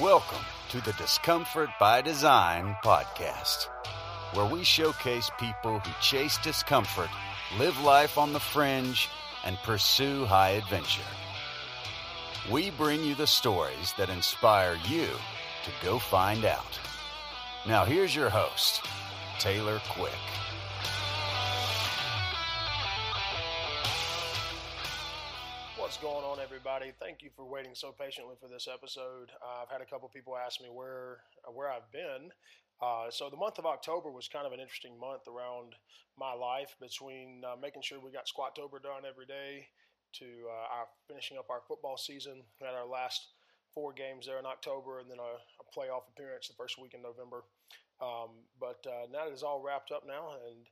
Welcome to the Discomfort by Design podcast, where we showcase people who chase discomfort, live life on the fringe, and pursue high adventure. We bring you the stories that inspire you to go find out. Now, here's your host, Taylor Quick. Everybody? Thank you for waiting so patiently for this episode. Uh, I've had a couple people ask me where uh, where I've been. Uh, so the month of October was kind of an interesting month around my life between uh, making sure we got Squattober done every day to uh, our finishing up our football season. We had our last four games there in October, and then a, a playoff appearance the first week in November. Um, but uh, now that it's all wrapped up now, and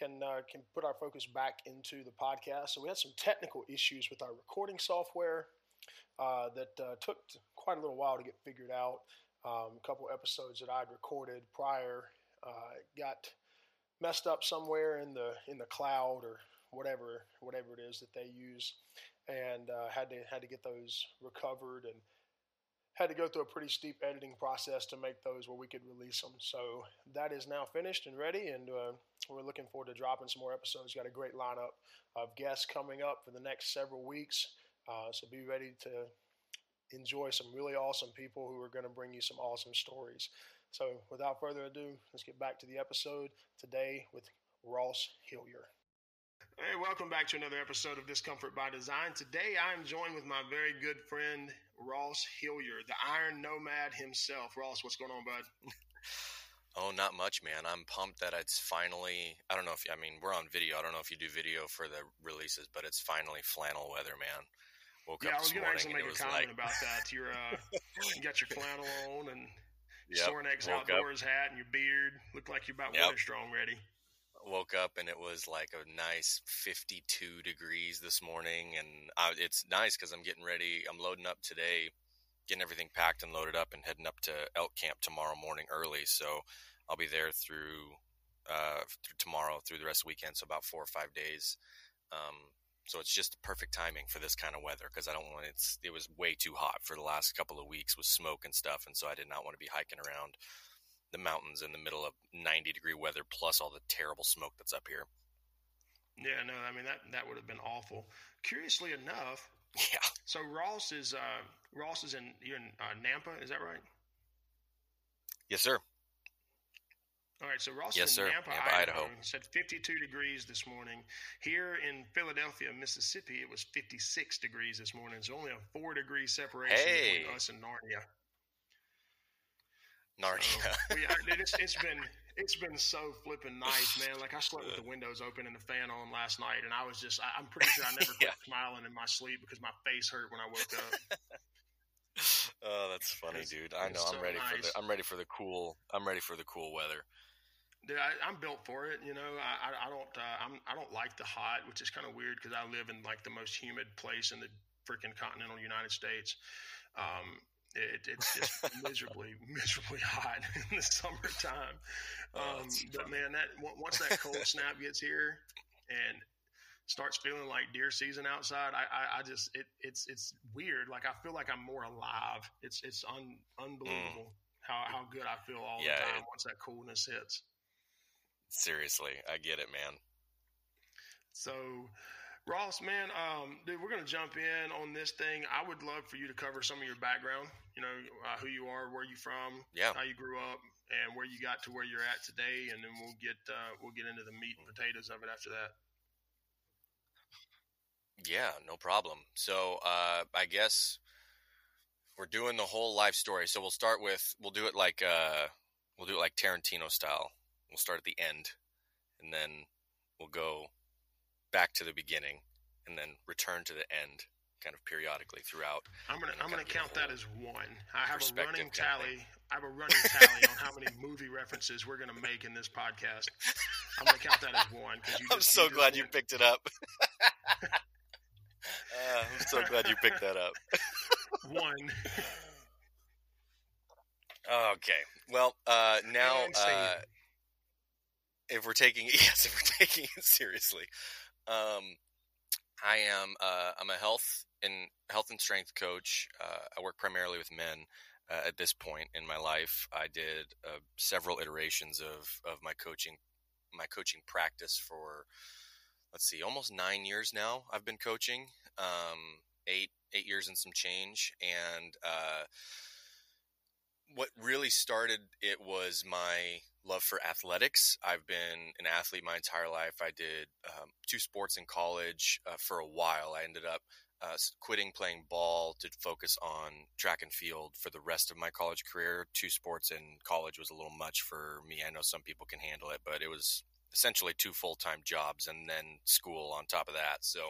can uh, can put our focus back into the podcast. So we had some technical issues with our recording software uh, that uh, took quite a little while to get figured out. Um, a couple episodes that I'd recorded prior uh, got messed up somewhere in the in the cloud or whatever whatever it is that they use, and uh, had to had to get those recovered and had to go through a pretty steep editing process to make those where we could release them. So that is now finished and ready, and uh, we're looking forward to dropping some more episodes. Got a great lineup of guests coming up for the next several weeks. Uh, so be ready to enjoy some really awesome people who are going to bring you some awesome stories. So without further ado, let's get back to the episode today with Ross Hillier. Hey, welcome back to another episode of Discomfort by Design. Today I'm joined with my very good friend Ross Hillier, the Iron Nomad himself. Ross, what's going on, bud? Oh, not much, man. I'm pumped that it's finally. I don't know if I mean we're on video. I don't know if you do video for the releases, but it's finally flannel weather, man. Woke yeah, up I was going to actually make a comment like... about that. You're, uh, you got your flannel on and yep. Sorinex outdoors up. hat and your beard. Look like you're about yep. strong ready. Woke up and it was like a nice 52 degrees this morning, and I, it's nice because I'm getting ready. I'm loading up today getting everything packed and loaded up and heading up to elk camp tomorrow morning early. So I'll be there through uh, through tomorrow through the rest of the weekend. So about four or five days. Um, so it's just perfect timing for this kind of weather because I don't want it's it was way too hot for the last couple of weeks with smoke and stuff, and so I did not want to be hiking around the mountains in the middle of 90 degree weather plus all the terrible smoke that's up here. Yeah, no, I mean that that would have been awful. Curiously enough, yeah. So Ross is uh, Ross is in you're in uh, Nampa, is that right? Yes, sir. All right, so Ross yes, in sir. Nampa, Nampa Idaho, Idaho said 52 degrees this morning. Here in Philadelphia, Mississippi, it was 56 degrees this morning. It's only a four degree separation hey. between us and Narnia. Narnia. So we, it's, it's been it's been so flipping nice, man. Like I slept with the windows open and the fan on last night, and I was just I, am pretty sure I never quit yeah. smiling in my sleep because my face hurt when I woke up. oh, that's funny, dude. I know. I'm ready nice. for the I'm ready for the cool I'm ready for the cool weather. Dude, I, am built for it. You know, I, I, I don't uh, I'm I don't like the hot, which is kind of weird because I live in like the most humid place in the freaking continental United States. Um, it, it's just miserably, miserably hot in the summertime. Oh, um, but man, that once that cold snap gets here and starts feeling like deer season outside, I, I, I, just it, it's it's weird. Like I feel like I'm more alive. It's it's un, unbelievable mm. how how good I feel all yeah, the time it, once that coolness hits. Seriously, I get it, man. So Ross, man, um, dude, we're going to jump in on this thing. I would love for you to cover some of your background. You know, uh, who you are, where you're from, yeah, how you grew up, and where you got to where you're at today, and then we'll get uh, we'll get into the meat and potatoes of it after that. Yeah, no problem. So uh, I guess we're doing the whole life story. So we'll start with we'll do it like uh, we'll do it like Tarantino style. We'll start at the end, and then we'll go back to the beginning and then return to the end kind of periodically throughout. I'm gonna I'm gonna count that as one. I have a running tally. I have a running tally on how many movie references we're gonna make in this podcast. I'm gonna count that as one. You I'm so you glad went. you picked it up. uh, I'm so glad you picked that up. one. Okay. Well, uh, now uh, if we're taking yes, if we're taking it seriously, um, I am uh, I'm a health and health and strength coach. Uh, I work primarily with men. uh, at this point in my life. I did uh, several iterations of of my coaching my coaching practice for let's see, almost nine years now. I've been coaching, um, eight eight years and some change, and uh, what really started it was my love for athletics. I've been an athlete my entire life. I did um, two sports in college uh, for a while. I ended up uh, quitting playing ball to focus on track and field for the rest of my college career. Two sports in college was a little much for me. I know some people can handle it, but it was essentially two full time jobs and then school on top of that. So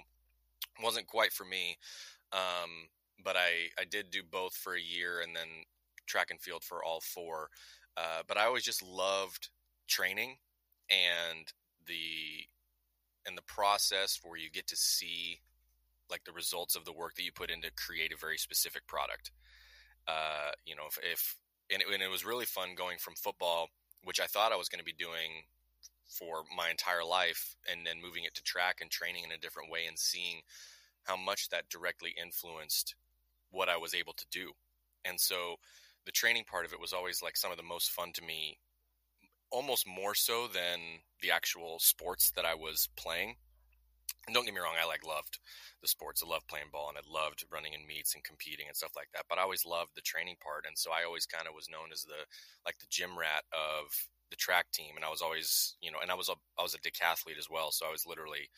it wasn't quite for me. Um, but I, I did do both for a year and then track and field for all four. Uh, but I always just loved training and the and the process where you get to see like the results of the work that you put in to create a very specific product. Uh, you know, if, if and, it, and it was really fun going from football, which I thought I was going to be doing for my entire life, and then moving it to track and training in a different way, and seeing how much that directly influenced what I was able to do. And so, the training part of it was always like some of the most fun to me, almost more so than the actual sports that I was playing. And don't get me wrong, I like loved the sports. I loved playing ball and I loved running in meets and competing and stuff like that. But I always loved the training part, and so I always kind of was known as the like the gym rat of the track team. And I was always, you know, and I was a I was a decathlete as well, so I was literally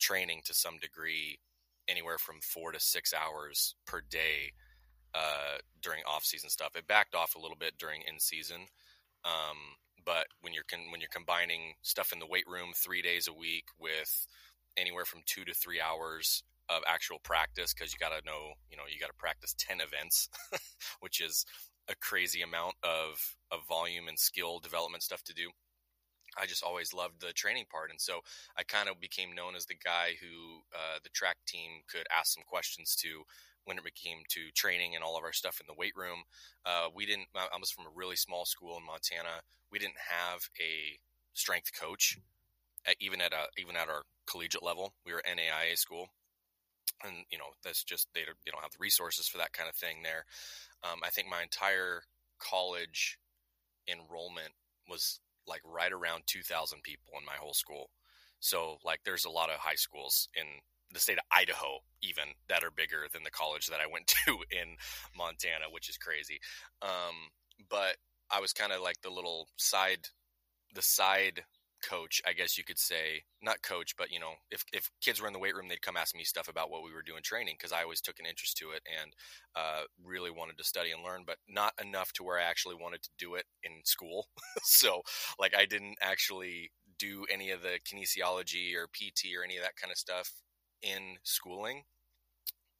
training to some degree, anywhere from four to six hours per day uh, during off season stuff. It backed off a little bit during in season. Um, but when you're con- when you're combining stuff in the weight room three days a week with anywhere from two to three hours of actual practice because you got to know, you know, you got to practice 10 events, which is a crazy amount of, of volume and skill development stuff to do. I just always loved the training part. And so I kind of became known as the guy who uh, the track team could ask some questions to when it came to training and all of our stuff in the weight room. Uh, we didn't, I was from a really small school in Montana. We didn't have a strength coach, even at a, even at our collegiate level. We were NAIA school and you know that's just they they don't have the resources for that kind of thing there. Um, I think my entire college enrollment was like right around 2,000 people in my whole school. So like there's a lot of high schools in the state of Idaho even that are bigger than the college that I went to in Montana, which is crazy. Um, but I was kind of like the little side the side coach, I guess you could say, not coach, but you know, if if kids were in the weight room, they'd come ask me stuff about what we were doing training because I always took an interest to it and uh, really wanted to study and learn, but not enough to where I actually wanted to do it in school. so, like, I didn't actually do any of the kinesiology or PT or any of that kind of stuff in schooling.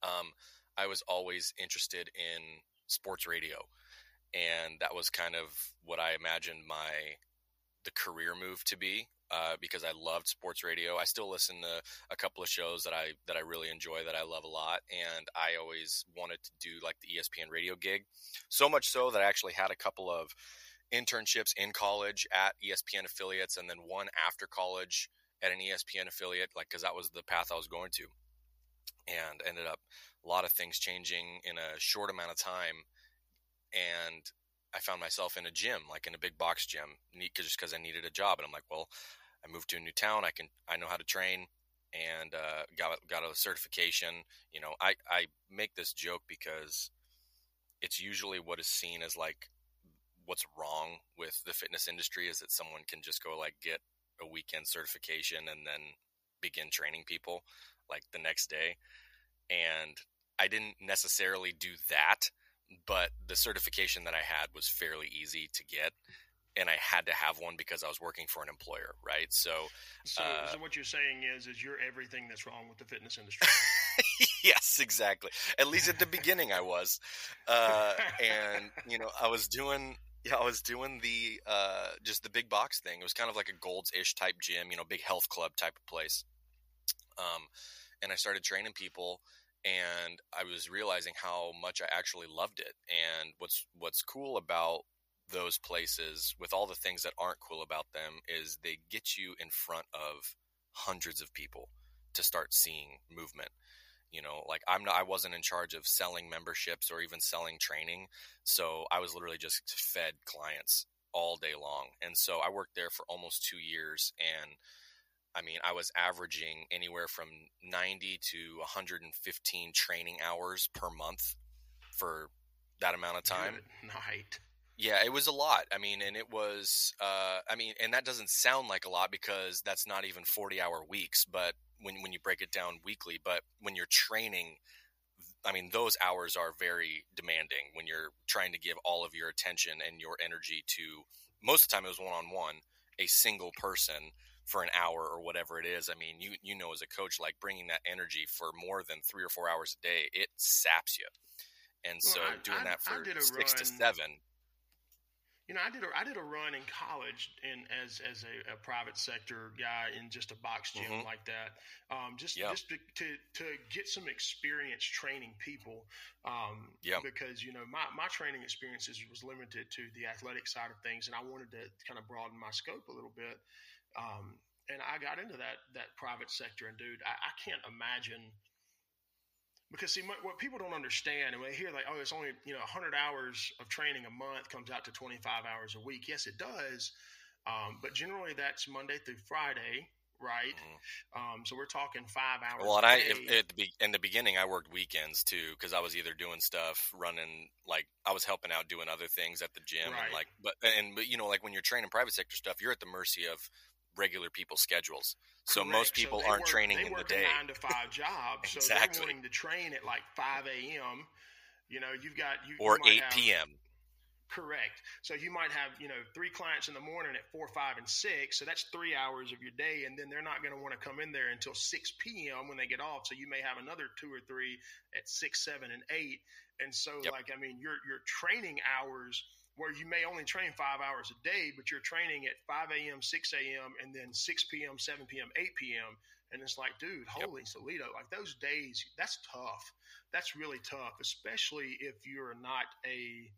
Um, I was always interested in sports radio, and that was kind of what I imagined my the career move to be uh, because I loved sports radio. I still listen to a couple of shows that I that I really enjoy that I love a lot, and I always wanted to do like the ESPN radio gig. So much so that I actually had a couple of internships in college at ESPN affiliates, and then one after college at an ESPN affiliate, like because that was the path I was going to, and ended up a lot of things changing in a short amount of time, and I found myself in a gym, like in a big box gym, just because I needed a job. And I'm like, well, I moved to a new town. I can, I know how to train, and uh, got got a certification. You know, I I make this joke because it's usually what is seen as like what's wrong with the fitness industry is that someone can just go like get a weekend certification and then begin training people like the next day. And I didn't necessarily do that but the certification that I had was fairly easy to get. And I had to have one because I was working for an employer, right? So, so, uh, so what you're saying is, is you're everything that's wrong with the fitness industry. yes, exactly. At least at the beginning, I was, uh, and you know, I was doing yeah, I was doing the uh, just the big box thing. It was kind of like a Gold's ish type gym, you know, big health club type of place. Um, and I started training people, and I was realizing how much I actually loved it. And what's what's cool about those places, with all the things that aren't cool about them, is they get you in front of hundreds of people to start seeing movement. You know, like I'm not, I wasn't in charge of selling memberships or even selling training. So I was literally just fed clients all day long. And so I worked there for almost two years. And I mean, I was averaging anywhere from 90 to 115 training hours per month for that amount of time. Good night. Yeah, it was a lot. I mean, and it was, uh, I mean, and that doesn't sound like a lot because that's not even 40 hour weeks, but when, when you break it down weekly, but when you're training, I mean, those hours are very demanding when you're trying to give all of your attention and your energy to, most of the time it was one on one, a single person for an hour or whatever it is. I mean, you, you know, as a coach, like bringing that energy for more than three or four hours a day, it saps you. And so well, I, doing I, that for six run. to seven you know, I did a, I did a run in college in as as a, a private sector guy in just a box gym mm-hmm. like that, um, just just to, to, to get some experience training people. Um, yep. Because you know my my training experiences was limited to the athletic side of things, and I wanted to kind of broaden my scope a little bit. Um, and I got into that that private sector, and dude, I, I can't imagine because see what people don't understand and they hear like oh it's only you know 100 hours of training a month comes out to 25 hours a week yes it does um, but generally that's monday through friday right mm-hmm. um, so we're talking five hours well and i at the, in the beginning i worked weekends too because i was either doing stuff running like i was helping out doing other things at the gym right. and like but and but you know like when you're training private sector stuff you're at the mercy of regular people's schedules. So Correct. most people so aren't work, training in the day. nine to five job, exactly. so they're wanting to train at like five a.m. You know, you've got you or you eight have, p.m. Correct. So you might have you know three clients in the morning at four, five, and six. So that's three hours of your day, and then they're not going to want to come in there until six p.m. when they get off. So you may have another two or three at six, seven, and eight. And so, yep. like I mean, your your training hours where you may only train five hours a day, but you're training at 5 a.m., 6 a.m., and then 6 p.m., 7 p.m., 8 p.m. And it's like, dude, holy yep. Solito, like those days, that's tough. That's really tough, especially if you're not a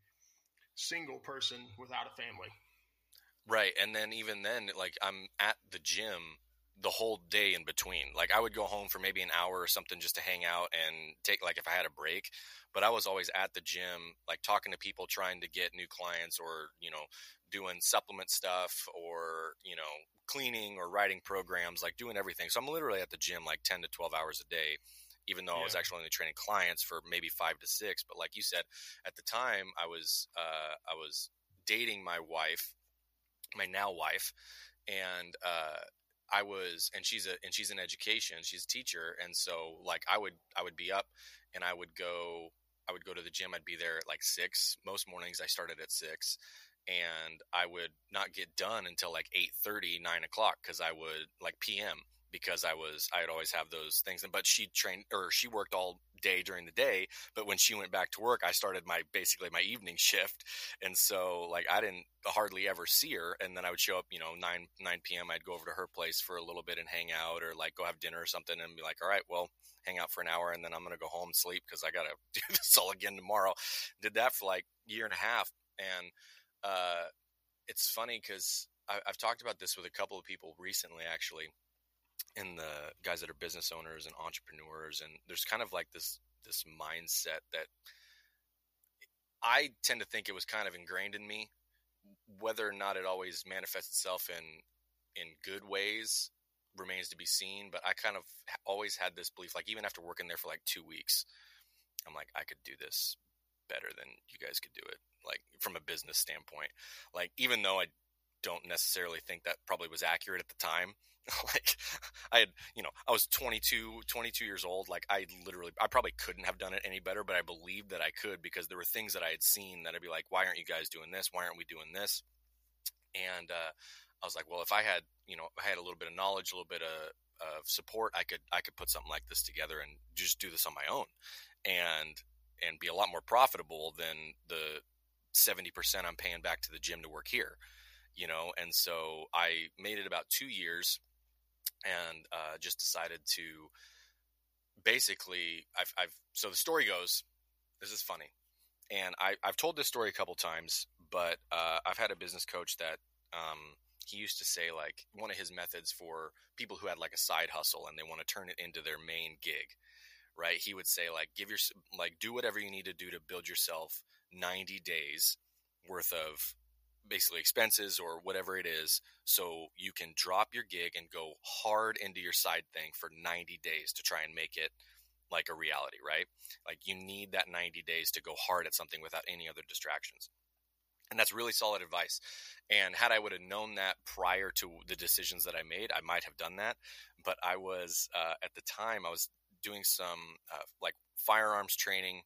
single person without a family. Right. And then even then, like I'm at the gym the whole day in between. Like I would go home for maybe an hour or something just to hang out and take like if I had a break, but I was always at the gym like talking to people trying to get new clients or, you know, doing supplement stuff or, you know, cleaning or writing programs, like doing everything. So I'm literally at the gym like 10 to 12 hours a day even though yeah. I was actually only training clients for maybe 5 to 6, but like you said, at the time I was uh I was dating my wife, my now wife, and uh I was, and she's a, and she's in education. She's a teacher, and so like I would, I would be up, and I would go, I would go to the gym. I'd be there at like six. Most mornings I started at six, and I would not get done until like 8 30, 9 o'clock because I would like PM because I was I'd always have those things. And but she trained or she worked all day during the day. But when she went back to work, I started my basically my evening shift, and so like I didn't hardly ever see her. And then I would show up, you know, nine nine p.m. I'd go over to her place for a little bit and hang out, or like go have dinner or something, and be like, all right, well, hang out for an hour, and then I'm gonna go home sleep because I gotta do this all again tomorrow. Did that for like year and a half, and uh, it's funny because I've talked about this with a couple of people recently, actually and the guys that are business owners and entrepreneurs and there's kind of like this this mindset that I tend to think it was kind of ingrained in me whether or not it always manifests itself in in good ways remains to be seen but I kind of always had this belief like even after working there for like 2 weeks I'm like I could do this better than you guys could do it like from a business standpoint. Like even though I don't necessarily think that probably was accurate at the time like I had, you know, I was 22, 22 years old. Like I literally, I probably couldn't have done it any better, but I believed that I could because there were things that I had seen that I'd be like, why aren't you guys doing this? Why aren't we doing this? And, uh, I was like, well, if I had, you know, I had a little bit of knowledge, a little bit of, of support, I could, I could put something like this together and just do this on my own and, and be a lot more profitable than the 70% I'm paying back to the gym to work here, you know? And so I made it about two years and uh, just decided to basically I've, I've so the story goes this is funny and I, have told this story a couple times but uh, i've had a business coach that um, he used to say like one of his methods for people who had like a side hustle and they want to turn it into their main gig right? He would say like give your like do whatever you need to do to build yourself 90 days worth of basically expenses or whatever it is so you can drop your gig and go hard into your side thing for 90 days to try and make it like a reality, right? Like you need that 90 days to go hard at something without any other distractions. And that's really solid advice. And had I would have known that prior to the decisions that I made, I might have done that. But I was uh, at the time I was doing some uh, like firearms training,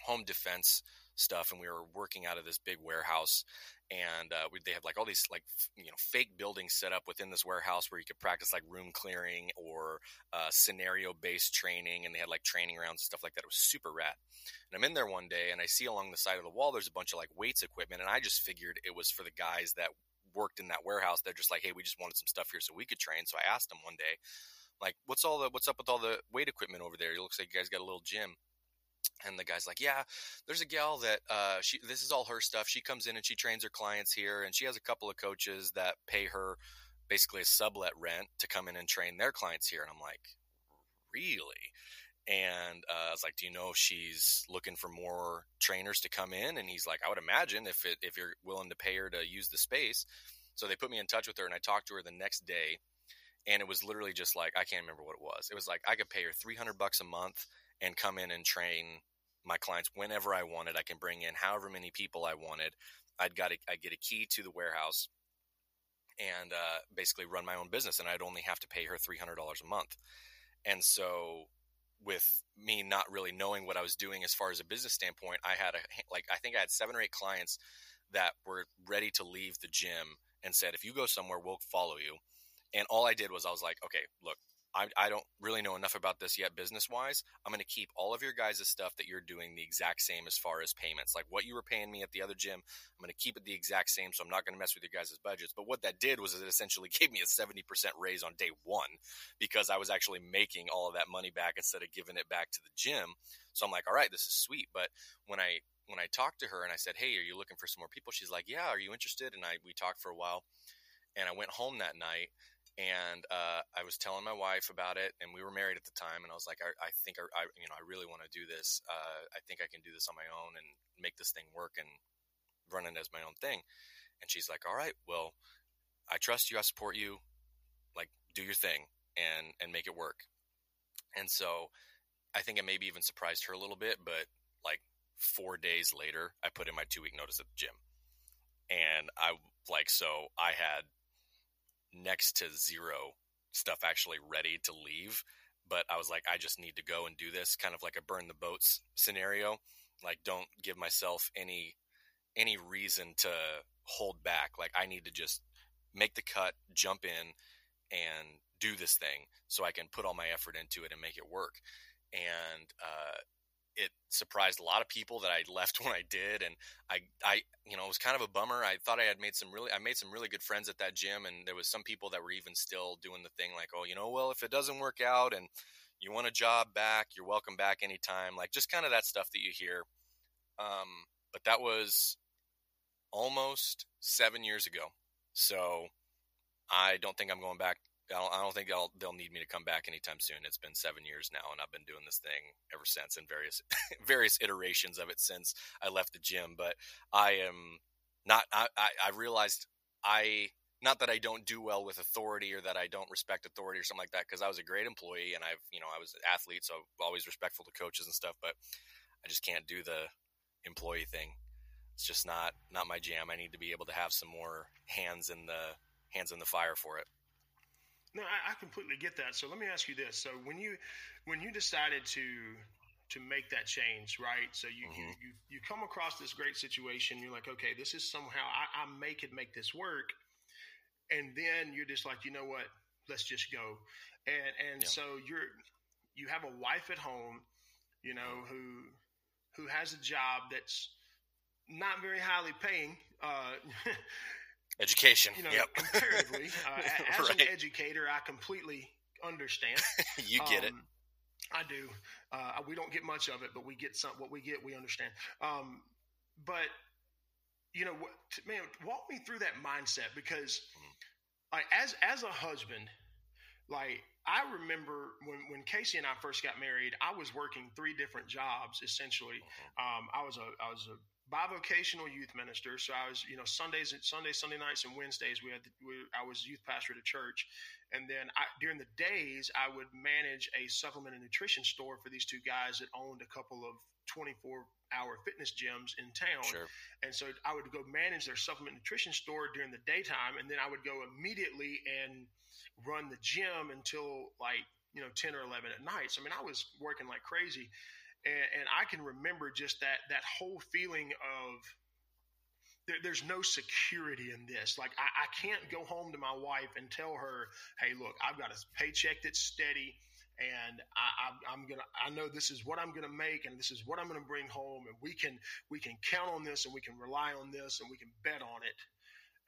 home defense stuff, and we were working out of this big warehouse and uh, we, they have like all these like you know fake buildings set up within this warehouse where you could practice like room clearing or uh, scenario based training and they had like training rounds and stuff like that. It was super rad. And i'm in there one day and i see along the side of the wall there's a bunch of like weights equipment and i just figured it was for the guys that worked in that warehouse they're just like hey we just wanted some stuff here so we could train. So i asked them one day like what's all the what's up with all the weight equipment over there? It looks like you guys got a little gym and the guy's like, "Yeah, there's a gal that uh, she this is all her stuff. She comes in and she trains her clients here, and she has a couple of coaches that pay her basically a sublet rent to come in and train their clients here." And I'm like, "Really?" And uh, I was like, "Do you know if she's looking for more trainers to come in?" And he's like, "I would imagine if it if you're willing to pay her to use the space." So they put me in touch with her, and I talked to her the next day, and it was literally just like I can't remember what it was. It was like I could pay her 300 bucks a month and come in and train my clients whenever I wanted. I can bring in however many people I wanted. I'd got I get a key to the warehouse and uh, basically run my own business, and I'd only have to pay her three hundred dollars a month. And so, with me not really knowing what I was doing as far as a business standpoint, I had a like I think I had seven or eight clients that were ready to leave the gym and said, "If you go somewhere, we'll follow you." And all I did was I was like, "Okay, look, I, I don't really know enough about this yet business wise. I'm going to keep all of your guys' stuff that you're doing the exact same as far as payments. Like what you were paying me at the other gym, I'm going to keep it the exact same. So I'm not going to mess with your guys' budgets. But what that did was it essentially gave me a 70% raise on day one because I was actually making all of that money back instead of giving it back to the gym. So I'm like, all right, this is sweet. But when I when I talked to her and I said, hey, are you looking for some more people? She's like, yeah, are you interested? And I we talked for a while. And I went home that night and uh, I was telling my wife about it, and we were married at the time. And I was like, I, I think I, I, you know, I really want to do this. Uh, I think I can do this on my own and make this thing work and run it as my own thing. And she's like, All right, well, I trust you. I support you. Like, do your thing and and make it work. And so, I think I maybe even surprised her a little bit. But like four days later, I put in my two week notice at the gym, and I like so I had next to zero stuff actually ready to leave. But I was like, I just need to go and do this, kind of like a burn the boats scenario. Like, don't give myself any any reason to hold back. Like, I need to just make the cut, jump in, and do this thing so I can put all my effort into it and make it work. And uh, it surprised a lot of people that I left when I did, and I, I, you know, it was kind of a bummer. I thought I had made some really, I made some really good friends at that gym, and there was some people that were even still doing the thing like, oh, you know, well, if it doesn't work out and you want a job back, you're welcome back anytime. Like just kind of that stuff that you hear. Um, but that was almost seven years ago, so I don't think I'm going back I don't, I don't think they'll they'll need me to come back anytime soon. It's been seven years now, and I've been doing this thing ever since, and various various iterations of it since I left the gym. But I am not. I, I, I realized I not that I don't do well with authority or that I don't respect authority or something like that because I was a great employee and I've you know I was an athlete, so always respectful to coaches and stuff. But I just can't do the employee thing. It's just not not my jam. I need to be able to have some more hands in the hands in the fire for it. No, I, I completely get that. So let me ask you this: so when you when you decided to to make that change, right? So you, mm-hmm. you, you, you come across this great situation. You're like, okay, this is somehow I, I may could make this work. And then you're just like, you know what? Let's just go. And, and yeah. so you're, you have a wife at home, you know, who, who has a job that's not very highly paying, uh, Education. You know, yep. comparatively, uh, as right. an educator, I completely understand. you get um, it. I do. Uh, we don't get much of it, but we get some. What we get, we understand. Um, but you know, what, man, walk me through that mindset because, mm. like, as as a husband, like I remember when when Casey and I first got married, I was working three different jobs essentially. Mm-hmm. Um, I was a I was a bivocational youth minister. So I was, you know, Sundays, Sunday, Sunday nights, and Wednesdays. We had, we, I was youth pastor at a church, and then I, during the days, I would manage a supplement and nutrition store for these two guys that owned a couple of 24 hour fitness gyms in town. Sure. And so I would go manage their supplement nutrition store during the daytime, and then I would go immediately and run the gym until like you know 10 or 11 at night. So I mean, I was working like crazy and, and I can remember just that that whole feeling of there, there's no security in this. Like I, I can't go home to my wife and tell her, "Hey, look, I've got a paycheck that's steady." and I, am gonna I know this is what I'm gonna make and this is what I'm gonna bring home and we can we can count on this and we can rely on this and we can bet on it.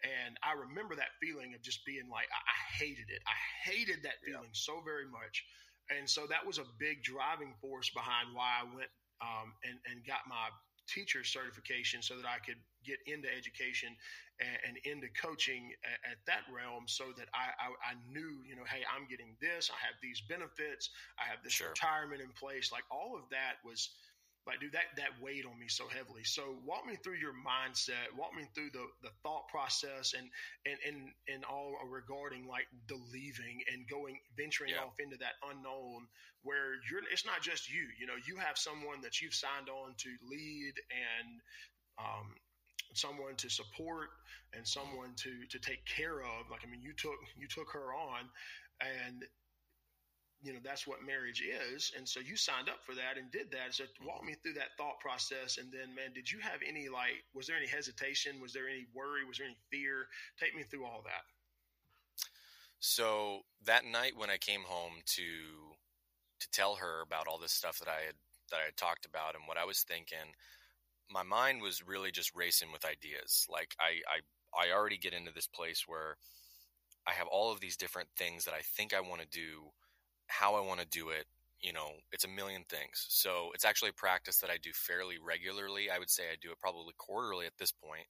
And I remember that feeling of just being like I, I hated it. I hated that feeling yeah. so very much. And so that was a big driving force behind why I went um, and, and got my teacher certification so that I could get into education and, and into coaching at, at, that realm so that I, I, I, knew, you know, hey, I'm getting this, I have these benefits, I have this sure. retirement in place. Like all of that was like dude that that weighed on me so heavily. So walk me through your mindset. Walk me through the the thought process and and and, and all regarding like the leaving and going venturing yeah. off into that unknown where you're it's not just you. You know you have someone that you've signed on to lead and um, someone to support and someone to to take care of. Like i mean you took you took her on and you know that's what marriage is. And so you signed up for that and did that. So mm-hmm. walk me through that thought process. And then man did you have any like was there any hesitation? Was there any worry? Was there any fear? Take me through all that. So that night when i came home to to tell her about all this stuff that i had that i had talked about and what i was thinking my mind was really just racing with ideas. Like i i i already get into this place where i have all of these different things that i think i want to do how I want to do it, you know, it's a million things. So it's actually a practice that I do fairly regularly. I would say I do it probably quarterly at this point.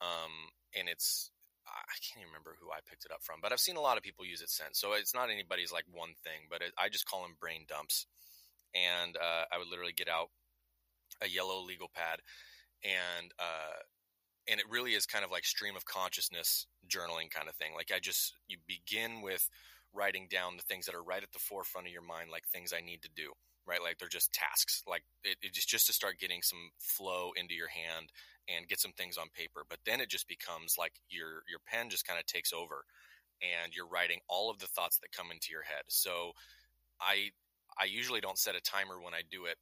Um, and it's, I can't even remember who I picked it up from, but I've seen a lot of people use it since. So it's not anybody's like one thing, but it, I just call them brain dumps. And uh, I would literally get out a yellow legal pad and, uh, and it really is kind of like stream of consciousness journaling kind of thing. Like I just, you begin with writing down the things that are right at the forefront of your mind, like things I need to do, right? Like they're just tasks. Like it, just just to start getting some flow into your hand and get some things on paper. But then it just becomes like your your pen just kind of takes over, and you're writing all of the thoughts that come into your head. So I I usually don't set a timer when I do it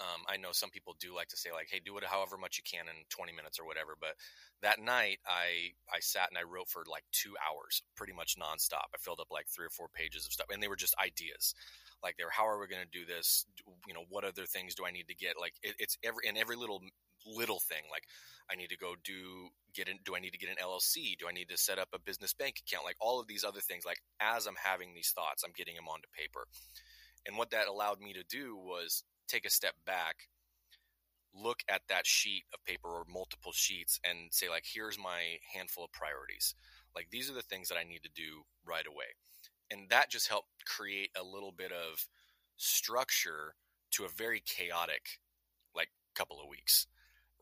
um, I know some people do like to say like, "Hey, do it however much you can in 20 minutes or whatever." But that night, I I sat and I wrote for like two hours, pretty much nonstop. I filled up like three or four pages of stuff, and they were just ideas. Like they were, how are we going to do this? You know, what other things do I need to get? Like it, it's every and every little little thing. Like I need to go do get in. Do I need to get an LLC? Do I need to set up a business bank account? Like all of these other things. Like as I'm having these thoughts, I'm getting them onto paper. And what that allowed me to do was take a step back, look at that sheet of paper or multiple sheets and say like here's my handful of priorities. Like these are the things that I need to do right away. And that just helped create a little bit of structure to a very chaotic like couple of weeks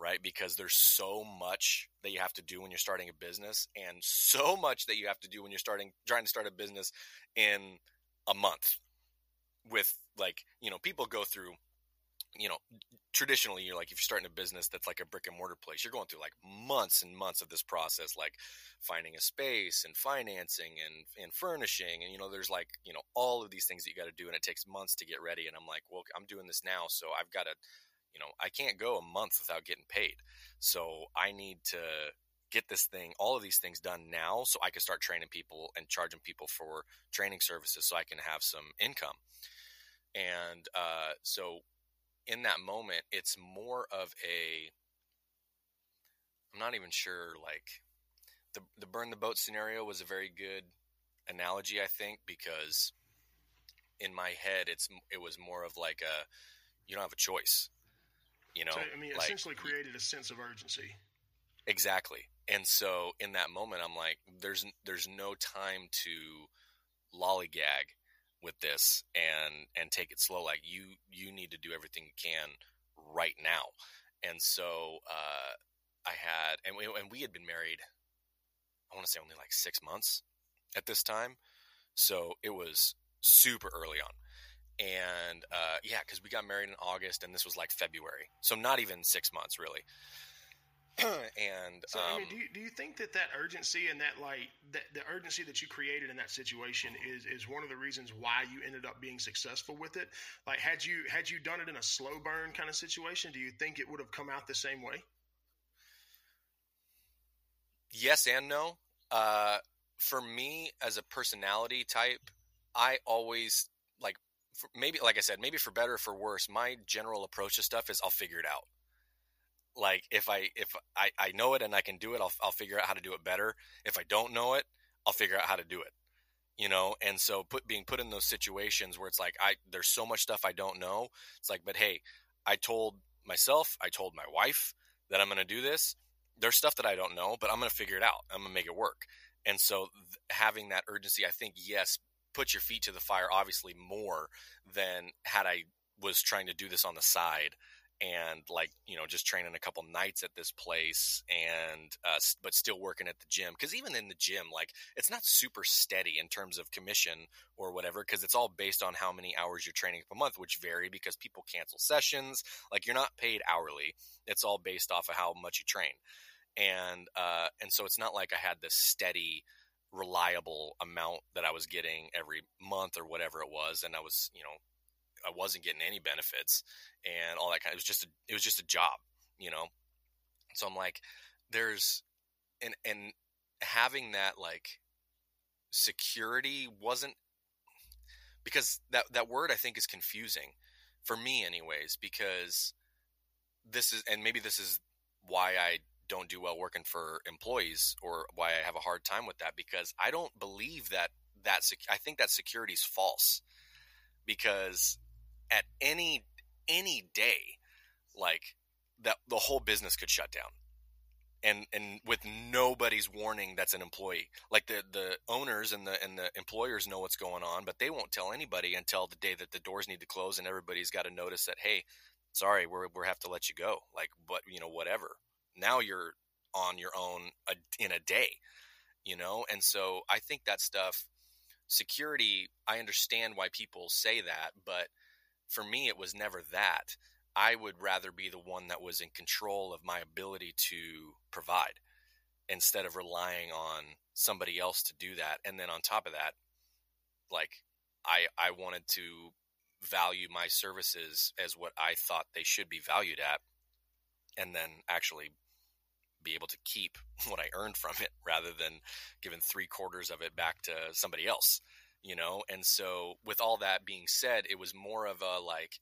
right? Because there's so much that you have to do when you're starting a business, and so much that you have to do when you're starting trying to start a business in a month. With like, you know, people go through you know, traditionally you're like if you're starting a business that's like a brick and mortar place, you're going through like months and months of this process, like finding a space and financing and and furnishing, and you know, there's like you know all of these things that you got to do, and it takes months to get ready. And I'm like, well, I'm doing this now, so I've got to, you know, I can't go a month without getting paid, so I need to get this thing, all of these things done now, so I can start training people and charging people for training services, so I can have some income. And uh, so in that moment, it's more of a. I'm not even sure. Like the the burn the boat scenario was a very good analogy, I think, because in my head, it's it was more of like a you don't have a choice. You know, so, I mean, like, essentially created a sense of urgency. Exactly, and so in that moment, I'm like, there's there's no time to lollygag with this and and take it slow. Like you you need to do everything you can right now. And so uh, I had and we and we had been married. I want to say only like six months at this time, so it was super early on. And uh, yeah, because we got married in August, and this was like February, so not even six months really. and so, um, I mean, do you, do you think that that urgency and that like that the urgency that you created in that situation is is one of the reasons why you ended up being successful with it? Like, had you had you done it in a slow burn kind of situation, do you think it would have come out the same way? Yes and no. Uh, for me, as a personality type, I always like maybe like I said, maybe for better or for worse. My general approach to stuff is I'll figure it out like if I if I, I know it and I can do it, I'll I'll figure out how to do it better. If I don't know it, I'll figure out how to do it. You know, and so put being put in those situations where it's like I there's so much stuff I don't know. It's like, but hey, I told myself, I told my wife that I'm going to do this. There's stuff that I don't know, but I'm going to figure it out. I'm going to make it work. And so th- having that urgency, I think yes, put your feet to the fire obviously more than had I was trying to do this on the side and like you know just training a couple nights at this place and uh, but still working at the gym because even in the gym like it's not super steady in terms of commission or whatever because it's all based on how many hours you're training per month which vary because people cancel sessions like you're not paid hourly. It's all based off of how much you train. And uh, and so it's not like i had this steady reliable amount that i was getting every month or whatever it was and i was you know I wasn't getting any benefits and all that kind. Of, it was just a, it was just a job, you know. So I'm like, there's and and having that like security wasn't because that that word I think is confusing for me anyways because this is and maybe this is why I don't do well working for employees or why I have a hard time with that because I don't believe that that sec- I think that security is false because at any any day, like that the whole business could shut down. And and with nobody's warning that's an employee. Like the the owners and the and the employers know what's going on, but they won't tell anybody until the day that the doors need to close and everybody's got to notice that hey, sorry, we're we have to let you go. Like but you know whatever. Now you're on your own in a day, you know? And so I think that stuff security, I understand why people say that, but for me, it was never that. I would rather be the one that was in control of my ability to provide instead of relying on somebody else to do that. And then on top of that, like I I wanted to value my services as what I thought they should be valued at and then actually be able to keep what I earned from it rather than giving three quarters of it back to somebody else you know and so with all that being said it was more of a like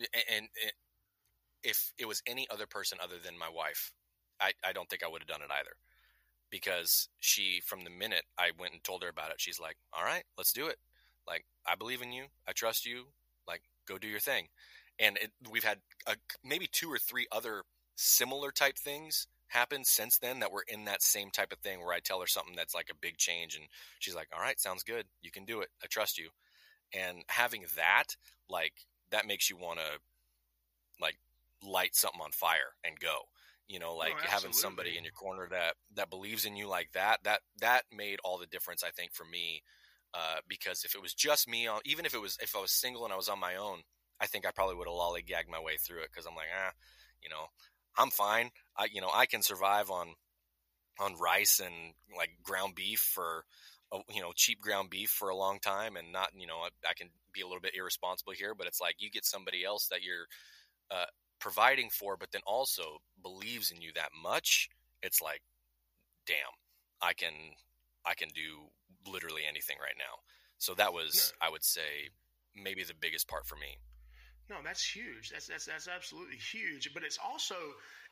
and, and if it was any other person other than my wife i, I don't think i would have done it either. Because she from the minute i went and told her about it she's like all right let's do it. Like i believe in you. I trust you. Like go do your thing. And it, we've had a, maybe two or three other similar type things happened since then that we're in that same type of thing where I tell her something that's like a big change and she's like, "All right, sounds good. You can do it. I trust you." And having that, like that makes you want to like light something on fire and go. You know, like oh, having somebody in your corner that that believes in you like that, that that made all the difference I think for me uh, because if it was just me on even if it was if I was single and I was on my own, I think I probably would have lollygagged my way through it because I'm like, ah, you know, I'm fine. I you know I can survive on on rice and like ground beef for you know cheap ground beef for a long time and not you know I, I, can be a little bit irresponsible here but it's like you get somebody else that you're uh, providing for but then also believes in you that much it's like damn i can i can do literally anything right now so that was yeah. i would say maybe the biggest part for me no, that's huge. That's that's that's absolutely huge. But it's also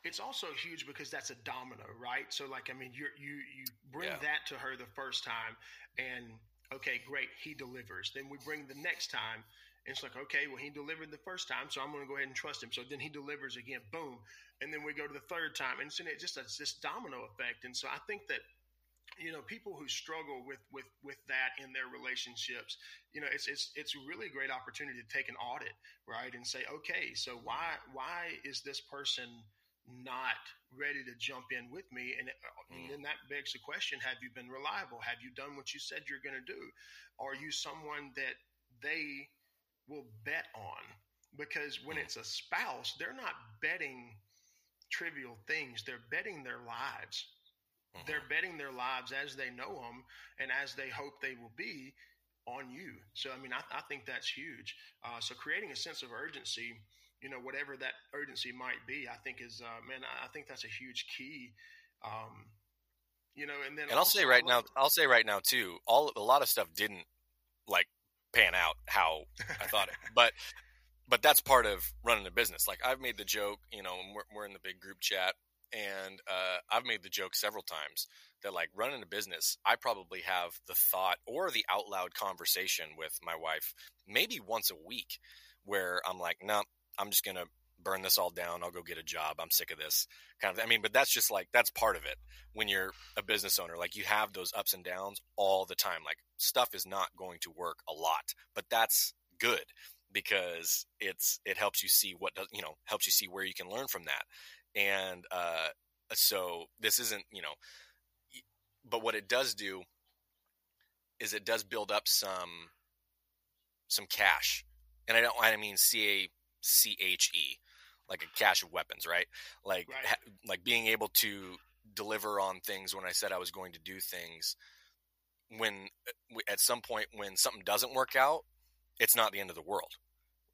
it's also huge because that's a domino, right? So like I mean, you you you bring yeah. that to her the first time, and okay, great, he delivers. Then we bring the next time, and it's like okay, well he delivered the first time, so I'm going to go ahead and trust him. So then he delivers again, boom, and then we go to the third time, and so it just it's this domino effect. And so I think that you know people who struggle with with with that in their relationships you know it's it's it's really a really great opportunity to take an audit right and say okay so why why is this person not ready to jump in with me? And, uh, and then that begs the question have you been reliable? Have you done what you said you're going to do? Are you someone that they will bet on? Because when mm. it's a spouse they're not betting trivial things. They're betting their lives Mm-hmm. They're betting their lives as they know them and as they hope they will be on you. So, I mean, I, I think that's huge. Uh, so, creating a sense of urgency, you know, whatever that urgency might be, I think is, uh, man, I think that's a huge key. Um, you know, and then and I'll say right now, I'll say right now too, all a lot of stuff didn't like pan out how I thought it, but but that's part of running a business. Like I've made the joke, you know, we're, we're in the big group chat and uh, I've made the joke several times that like running a business, I probably have the thought or the out loud conversation with my wife maybe once a week where I'm like, no, I'm just gonna burn this all down. I'll go get a job. I'm sick of this kind of. I mean, but that's just like that's part of it when you're a business owner. Like you have those ups and downs all the time. Like stuff is not going to work a lot, but that's good because it's it helps you see what does you know helps you see where you can learn from that and uh, so this isn't you know but what it does do is it does build up some some cash and i don't i mean c-a-c-h-e like a cache of weapons right like right. Ha, like being able to deliver on things when i said i was going to do things when uh, at some point when something doesn't work out it's not the end of the world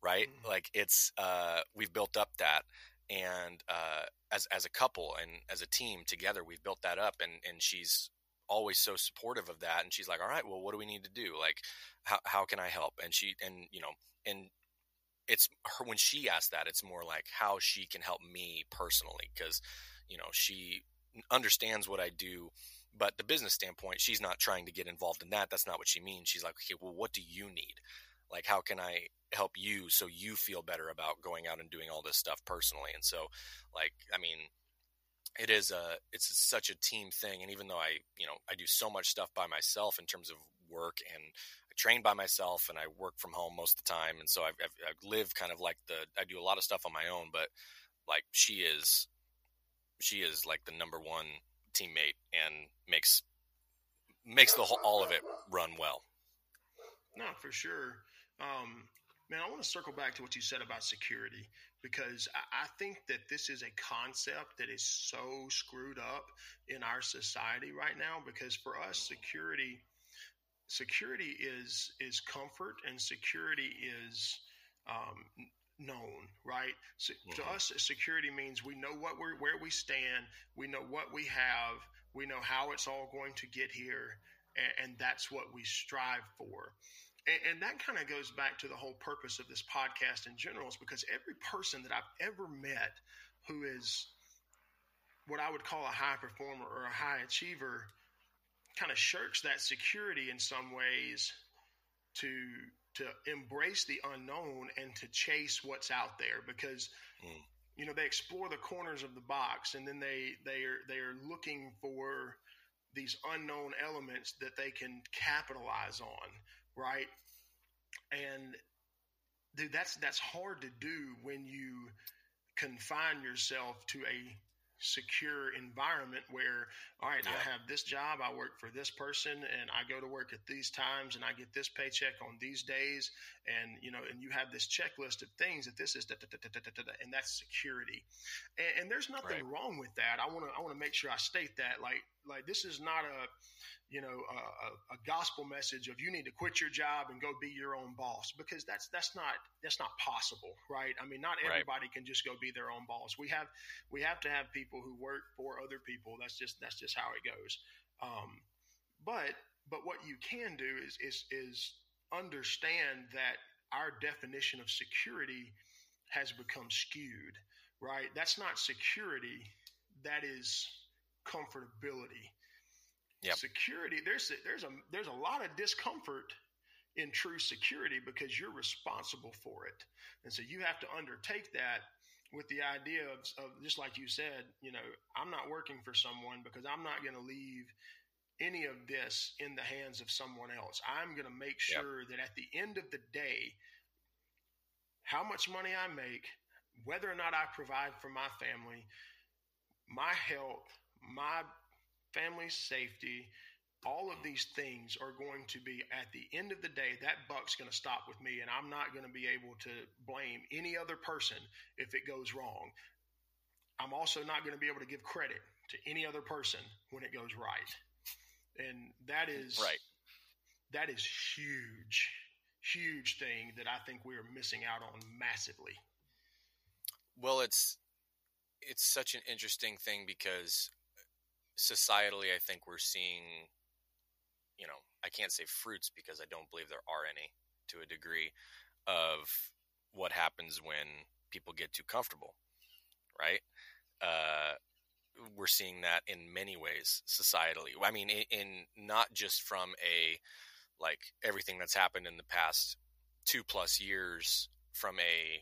right mm-hmm. like it's uh we've built up that and uh, as as a couple and as a team together, we've built that up. And and she's always so supportive of that. And she's like, "All right, well, what do we need to do? Like, how how can I help?" And she and you know and it's her when she asks that, it's more like how she can help me personally because you know she understands what I do. But the business standpoint, she's not trying to get involved in that. That's not what she means. She's like, okay, well, what do you need? Like how can i help you so you feel better about going out and doing all this stuff personally? And so like i mean it is a it's such a team thing. And even though i you know i do so much stuff by myself in terms of work and i train by myself and i work from home most of the time. And so i've, I've, I've lived kind of like the i do a lot of stuff on my own but like she is she is like the number one teammate and makes makes the whole all of it run well. No for sure um, man, I want to circle back to what you said about security because I, I think that this is a concept that is so screwed up in our society right now. Because for us, security security is is comfort and security is um, known, right? So mm-hmm. To us, security means we know what we're where we stand, we know what we have, we know how it's all going to get here, and, and that's what we strive for. And, and that kind of goes back to the whole purpose of this podcast in general, is because every person that I've ever met who is what I would call a high performer or a high achiever kind of shirks that security in some ways to to embrace the unknown and to chase what's out there because mm. you know they explore the corners of the box and then they they are they are looking for these unknown elements that they can capitalize on right? And dude, that's that's hard to do when you confine yourself to a secure environment where all right yeah. i have this job i work for this person and i go to work at these times and i get this paycheck on these days and you know and you have this checklist of things that this is da, da, da, and that's security and, and there's nothing right. wrong with that i want to i want to make sure i state that like like this is not a you know, a, a, gospel message of you need to quit your job and go be your own boss because that's that's not that's not possible, right? I mean, not everybody right. can just go be their own boss. We have we have to have people who work for other people. That's just that's just how it goes. Um, but but what you can do is is is understand that our definition of security has become skewed, right? That's not security. That is comfortability Yep. Security, there's a, there's a there's a lot of discomfort in true security because you're responsible for it, and so you have to undertake that with the idea of, of just like you said, you know, I'm not working for someone because I'm not going to leave any of this in the hands of someone else. I'm going to make sure yep. that at the end of the day, how much money I make, whether or not I provide for my family, my health, my family's safety, all of these things are going to be at the end of the day that buck's going to stop with me and i'm not going to be able to blame any other person if it goes wrong. I'm also not going to be able to give credit to any other person when it goes right. And that is right. that is huge huge thing that i think we are missing out on massively. Well it's it's such an interesting thing because societally i think we're seeing you know, I can't say fruits because I don't believe there are any to a degree of what happens when people get too comfortable, right? Uh, we're seeing that in many ways societally. I mean, in, in not just from a like everything that's happened in the past two plus years from a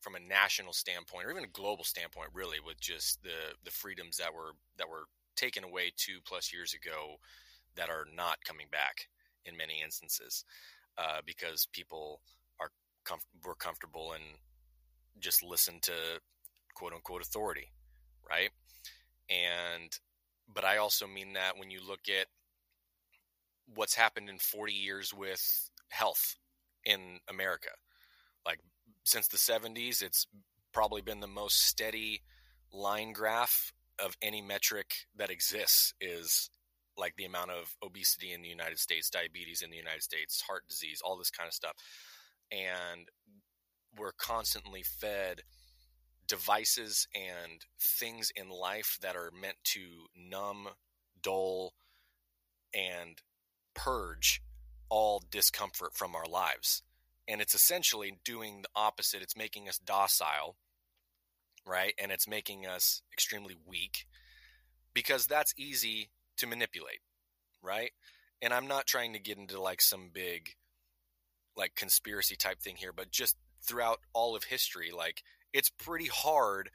from a national standpoint or even a global standpoint really with just the the freedoms that were that were taken away two plus years ago that are not coming back in many instances uh, because people are comf- were comfortable and just listen to quote unquote authority, right? And but I also mean that when you look at what's happened in 40 years with health in America, since the 70s, it's probably been the most steady line graph of any metric that exists is like the amount of obesity in the United States, diabetes in the United States, heart disease, all this kind of stuff. And we're constantly fed devices and things in life that are meant to numb, dull, and purge all discomfort from our lives. And it's essentially doing the opposite. It's making us docile right? And it's making us extremely weak because that's easy to manipulate, right? And I'm not trying to get into like some big like conspiracy type thing here, but just throughout all of history, like it's pretty hard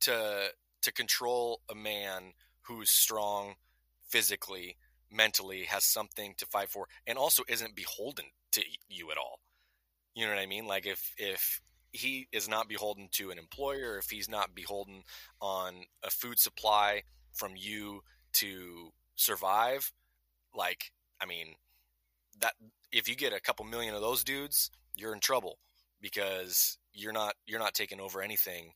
to to control a man who's strong physically, mentally, has something to fight for, and also isn't beholden to you at all. You know what I mean? Like if if he is not beholden to an employer, if he's not beholden on a food supply from you to survive, like, I mean, that if you get a couple million of those dudes, you're in trouble because you're not you're not taking over anything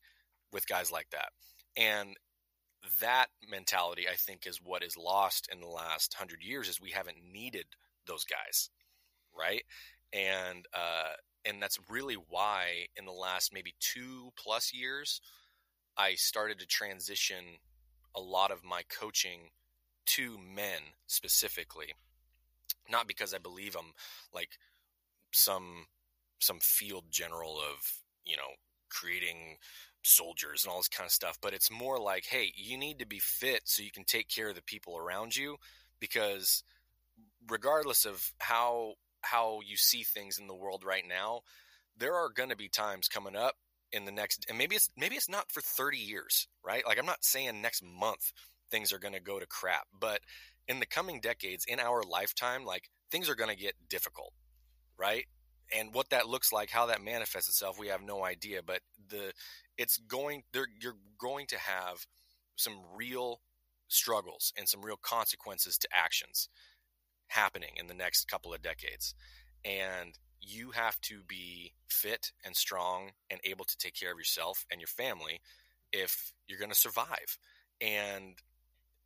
with guys like that. And that mentality I think is what is lost in the last 100 years is we haven't needed those guys, right? And uh and that's really why in the last maybe two plus years i started to transition a lot of my coaching to men specifically. Not because i believe i'm like some some field general of you know creating soldiers and all this kind of stuff but it's more like hey you need to be fit so you can take care of the people around you because regardless of how how you see things in the world right now, there are going to be times coming up in the next and maybe it's maybe it's not for 30 years, right? Like I'm not saying next month things are going to go to crap, but in the coming decades in our lifetime like things are going to get difficult, right? And what that looks like, how that manifests itself, we have no idea, but the it's going there you're going to have some real struggles and some real consequences to actions happening in the next couple of decades. And you have to be fit and strong and able to take care of yourself and your family if you're going to survive. And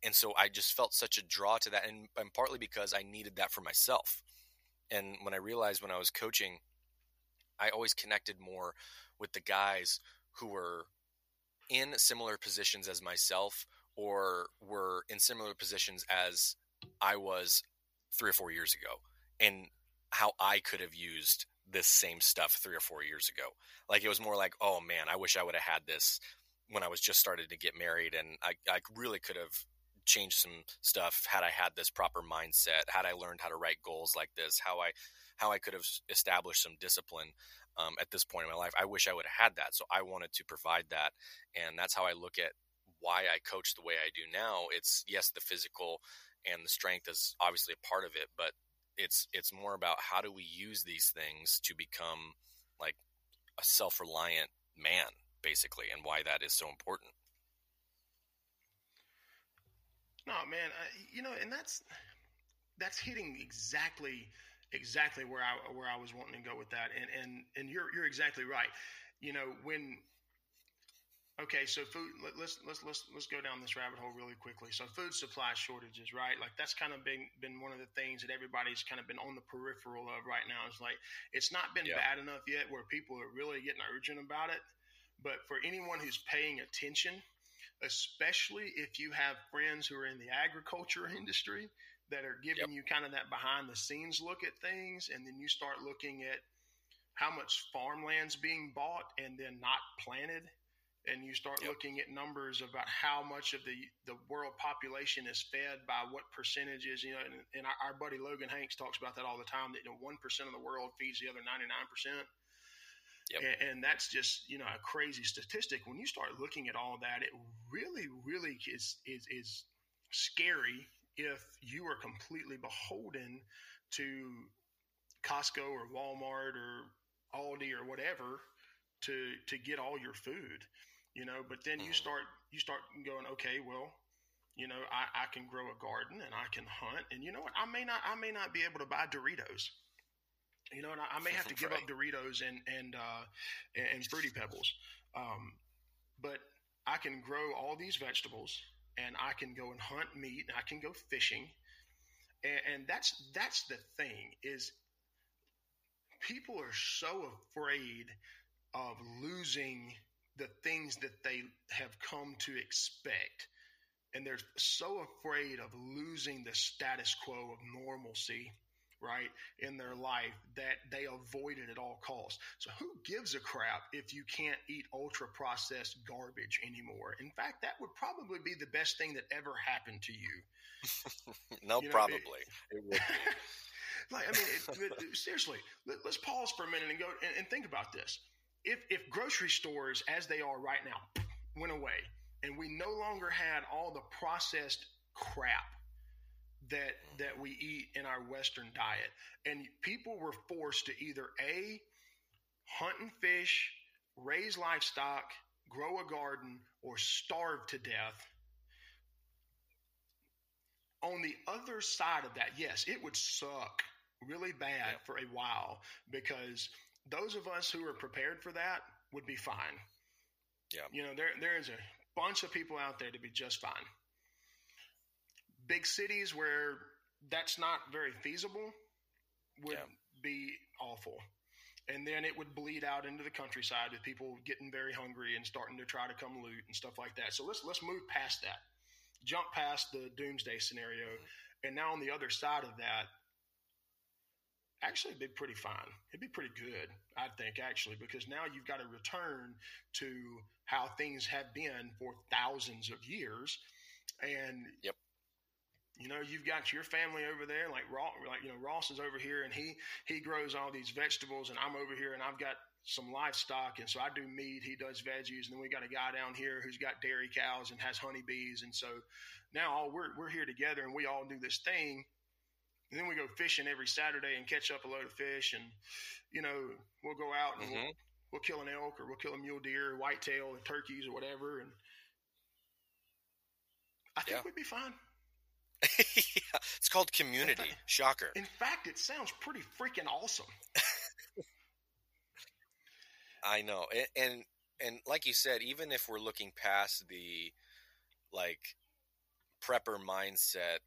and so I just felt such a draw to that and, and partly because I needed that for myself. And when I realized when I was coaching I always connected more with the guys who were in similar positions as myself or were in similar positions as I was three or four years ago and how I could have used this same stuff three or four years ago. Like it was more like, oh man, I wish I would have had this when I was just started to get married, and I, I really could have changed some stuff had I had this proper mindset, had I learned how to write goals like this, how I how I could have established some discipline um, at this point in my life. I wish I would have had that, so I wanted to provide that, and that's how I look at why I coach the way I do now. It's yes, the physical and the strength is obviously a part of it, but it's it's more about how do we use these things to become like a self-reliant man basically and why that is so important. No, man, I, you know, and that's that's hitting exactly exactly where I where I was wanting to go with that, and and and you're you're exactly right. You know, when okay, so food. Let, us let's let's let's go down this rabbit hole really quickly. So food supply shortages, right? Like that's kind of been been one of the things that everybody's kind of been on the peripheral of right now. It's like it's not been yeah. bad enough yet where people are really getting urgent about it, but for anyone who's paying attention especially if you have friends who are in the agriculture industry that are giving yep. you kind of that behind the scenes look at things and then you start looking at how much farmland's being bought and then not planted and you start yep. looking at numbers about how much of the, the world population is fed by what percentages you know and, and our, our, buddy logan hanks talks about that all the time that you know 1% of the world feeds the other 99% Yep. And, and, that's just you know a crazy statistic. When you start looking at all that, it really, really is is is scary if you are completely beholden to Costco or Walmart or Aldi or whatever to to get all your food. You know, but then you mm. start you start going, okay, well, you know, I, I can grow a garden and I can hunt, and you know what? I may not I may not be able to buy Doritos. You know, and I, I may have to give up Doritos and and uh, and Fruity Pebbles, um, but I can grow all these vegetables, and I can go and hunt meat, and I can go fishing, and, and that's that's the thing is people are so afraid of losing the things that they have come to expect and they're so afraid of losing the status quo of normalcy right, in their life that they avoid it at all costs. So who gives a crap if you can't eat ultra processed garbage anymore? In fact, that would probably be the best thing that ever happened to you. no, you know, probably. It, it would like, I mean, it, seriously, let, us pause for a minute and go and, and think about this. If, if grocery stores, as they are right now, went away and we no longer had all the processed crap that that we eat in our Western diet, and people were forced to either a hunt and fish, raise livestock, grow a garden, or starve to death. On the other side of that, yes, it would suck really bad yeah. for a while because those of us who are prepared for that would be fine. Yeah. You know, there there is a bunch of people out there to be just fine big cities where that's not very feasible would yeah. be awful. And then it would bleed out into the countryside with people getting very hungry and starting to try to come loot and stuff like that. So let's let's move past that. Jump past the doomsday scenario. Mm-hmm. And now on the other side of that, actually it'd be pretty fine. It'd be pretty good, I think, actually, because now you've got to return to how things have been for thousands of years. And yep you know, you've got your family over there, like Ross, like you know, Ross is over here, and he he grows all these vegetables, and I'm over here, and I've got some livestock, and so I do meat. He does veggies, and then we got a guy down here who's got dairy cows and has honeybees, and so now all we're we're here together, and we all do this thing. And then we go fishing every Saturday and catch up a load of fish, and you know, we'll go out and mm-hmm. we'll, we'll kill an elk or we'll kill a mule deer, or whitetail, and turkeys or whatever, and I think yeah. we'd be fine. yeah, it's called Community. Fact, Shocker. In fact, it sounds pretty freaking awesome. I know, and, and and like you said, even if we're looking past the like prepper mindset,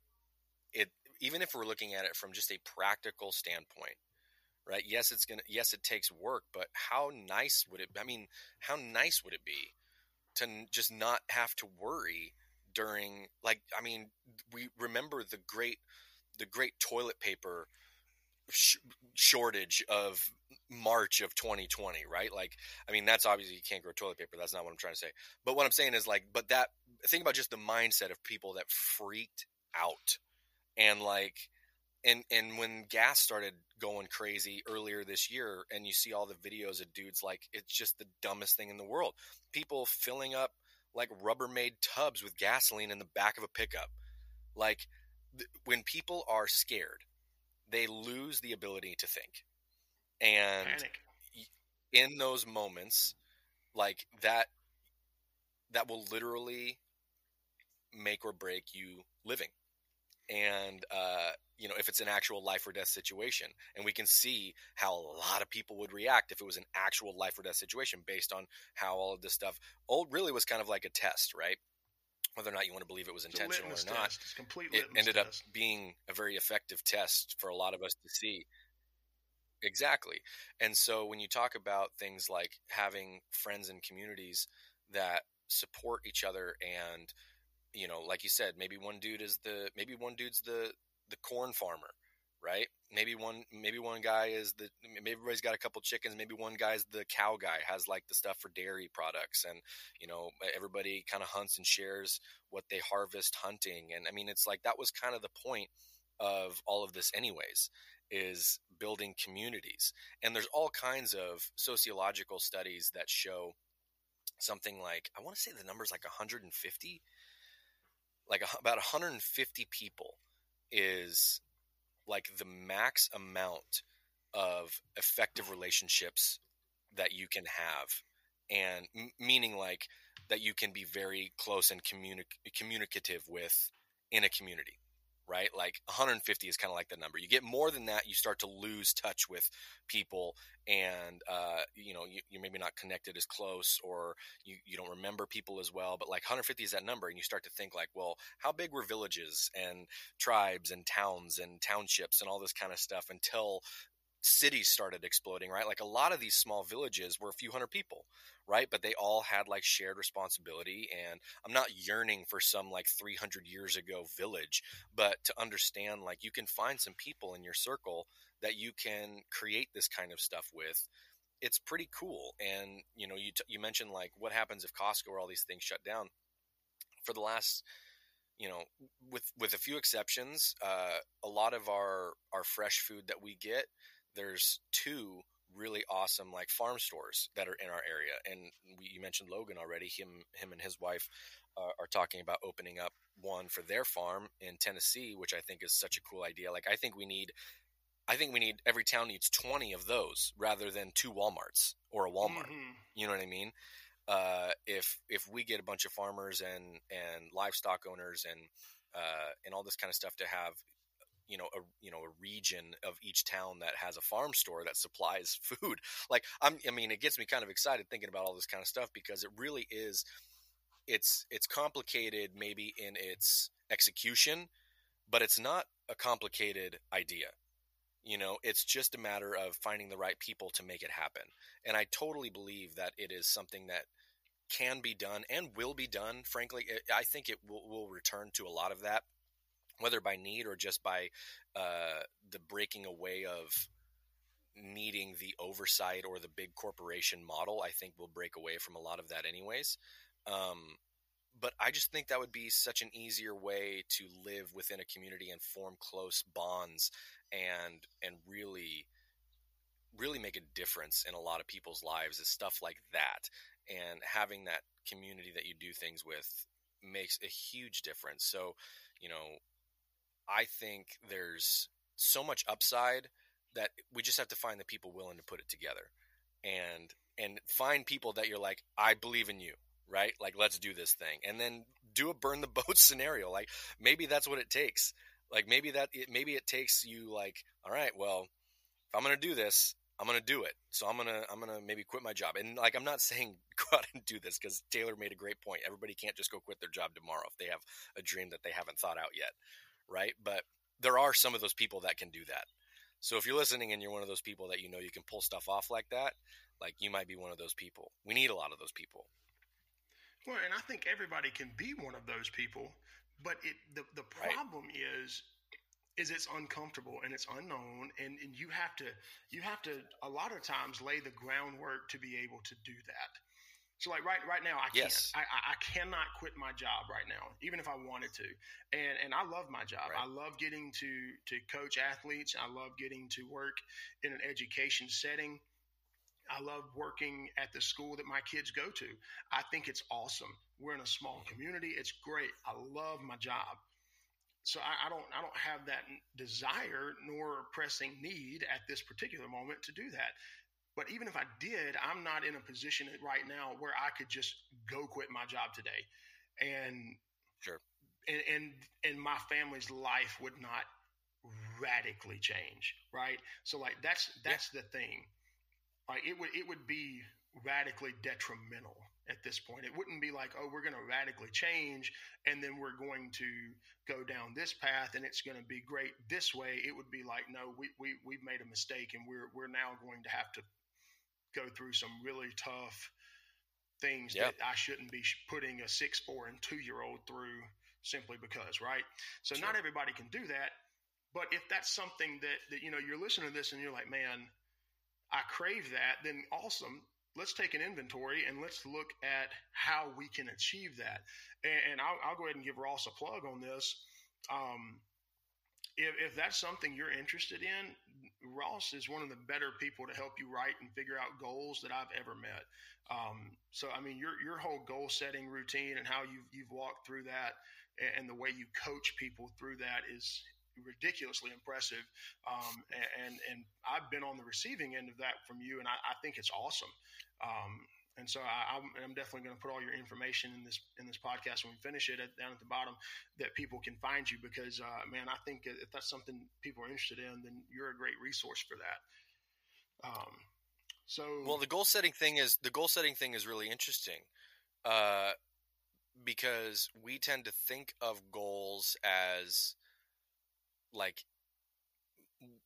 it even if we're looking at it from just a practical standpoint, right? Yes, it's gonna. Yes, it takes work, but how nice would it? I mean, how nice would it be to just not have to worry during like I mean we remember the great the great toilet paper sh- shortage of March of 2020, right? Like I mean that's obviously you can't grow toilet paper. That's not what I'm trying to say. But what I'm saying is like but that think about just the mindset of people that freaked out and like and and when gas started going crazy earlier this year and you see all the videos of dudes like it's just the dumbest thing in the world people filling up like Rubbermaid tubs with gasoline in the back of a pickup. Like th- when people are scared, they lose the ability to think. And Panic. in those moments, like that, that will literally make or break you living. And, uh, you know, if it's an actual life or death situation, and we can see how a lot of people would react if it was an actual life or death situation based on how all of this stuff old really was kind of like a test, right? Whether or not you want to believe it was intentional or not, test. It ended up being a very effective test for a lot of us to see. Exactly. And so when you talk about things like having friends and communities that support each other and you know, like you said, maybe one dude is the maybe one dude's the the corn farmer, right? Maybe one maybe one guy is the maybe everybody's got a couple chickens, maybe one guy's the cow guy has like the stuff for dairy products and you know, everybody kind of hunts and shares what they harvest hunting and I mean it's like that was kind of the point of all of this anyways is building communities. And there's all kinds of sociological studies that show something like I want to say the number's like 150 like a, about 150 people is like the max amount of effective relationships that you can have. And m- meaning like that you can be very close and communi- communicative with in a community right? Like 150 is kind of like the number. You get more than that you start to lose touch with people and uh, you know you, you're maybe not connected as close or you, you don't remember people as well but like 150 is that number and you start to think like well how big were villages and tribes and towns and townships and all this kind of stuff until cities started exploding right? Like a lot of these small villages were a few hundred people right? But they all had like shared responsibility and i'm not yearning for some like 300 years ago village but to understand like you can find some people in your circle that you can create this kind of stuff with it's pretty cool. And you know you t- you mentioned like what happens if Costco or all these things shut down. For the last you know with with a few exceptions uh, a lot of our our fresh food that we get there's two really awesome like farm stores that are in our area and we, you mentioned Logan already him him and his wife uh, are talking about opening up one for their farm in Tennessee which I think is such a cool idea. Like I think we need I think we need every town needs 20 of those rather than two Walmarts or a Walmart. Mhm. you know what I mean? Uh, if if we get a bunch of farmers and and livestock owners and uh, and all this kind of stuff to have you know a you know a region of each town that has a farm store that supplies food. Like I'm, i mean it gets me kind of excited thinking about all this kind of stuff because it really is it's it's complicated maybe in its execution but it's not a complicated idea. You know it's just a matter of finding the right people to make it happen. And i totally believe that it is something that can be done and will be done frankly. I think it will, will return to a lot of that whether by need or just by uh, the breaking away of needing the oversight or the big corporation model, I think we'll break away from a lot of that, anyways. Um, but I just think that would be such an easier way to live within a community and form close bonds and and really really make a difference in a lot of people's lives is stuff like that and having that community that you do things with makes a huge difference so you know I think there's so much upside that we just have to find the people willing to put it together. And and find people that you're like I believe in you right? Like let's do this thing. And then do a burn the boat scenario. Like maybe that's what it takes. Like maybe that it maybe it takes you like all right well if I'm going to do this I'm to do it. So I'm to I'm to maybe quit my job. And like I'm not saying go out and do this cuz Taylor made a great point. Everybody can't just go quit their job tomorrow if they have a dream that they haven't thought out yet right? But there are some of those people that can do that. So if you're listening and you're one of those people that you know you can pull stuff off like that, like you might be one of those people. We need a lot of those people. Well, and I think everybody can be one of those people, but it the the Right. problem is is it's uncomfortable and it's unknown and, and you have to you have to a lot of times lay the groundwork to be able to do that. So like right right now I can't I, I I cannot quit my job right now even if I wanted to and and I love my job Right. I love getting to to coach athletes I love getting to work in an education setting I love working at the school that my kids go to. I think it's awesome. We're in a small community. It's great. I love my job. So I, I don't I don't have that desire nor pressing need at this particular moment to do that. But even if I did, I'm not in a position right now where I could just go quit my job today, and sure, and and, and my family's life would not radically change, right? So like that's that's yeah. the thing. Like it would it would be radically detrimental at this point. It wouldn't be like, oh, we're going to radically change and then we're going to go down this path and it's going to be great this way. It would be like, no, we, we, we've made a mistake and we're, we're now going to have to go through some really tough things yep. that I shouldn't be putting a six, four, and two year old through simply because, right? So sure. not everybody can do that. But if that's something that, that, you know, you're listening to this and you're like, man, I crave that, then awesome let's take an inventory and let's look at how we can achieve that. And, and I'll, I'll, go ahead and give Ross a plug on this. Um, if, if that's something you're interested in, Ross is one of the better people to help you write and figure out goals that I've ever met. Um, so, I mean, your your whole goal setting routine and how you've you've walked through that, and, and the way you coach people through that is ridiculously impressive. Um, and, and I've been on the receiving end of that from you, and I, I think it's awesome. Um, and so I, am definitely going to put all your information in this in this podcast when we finish it at, down at the bottom that people can find you because uh, man, I think if that's something people are interested in, then you're a great resource for that. Um, so well, the goal setting thing is the goal setting thing is really interesting. Uh, because we tend to think of goals as like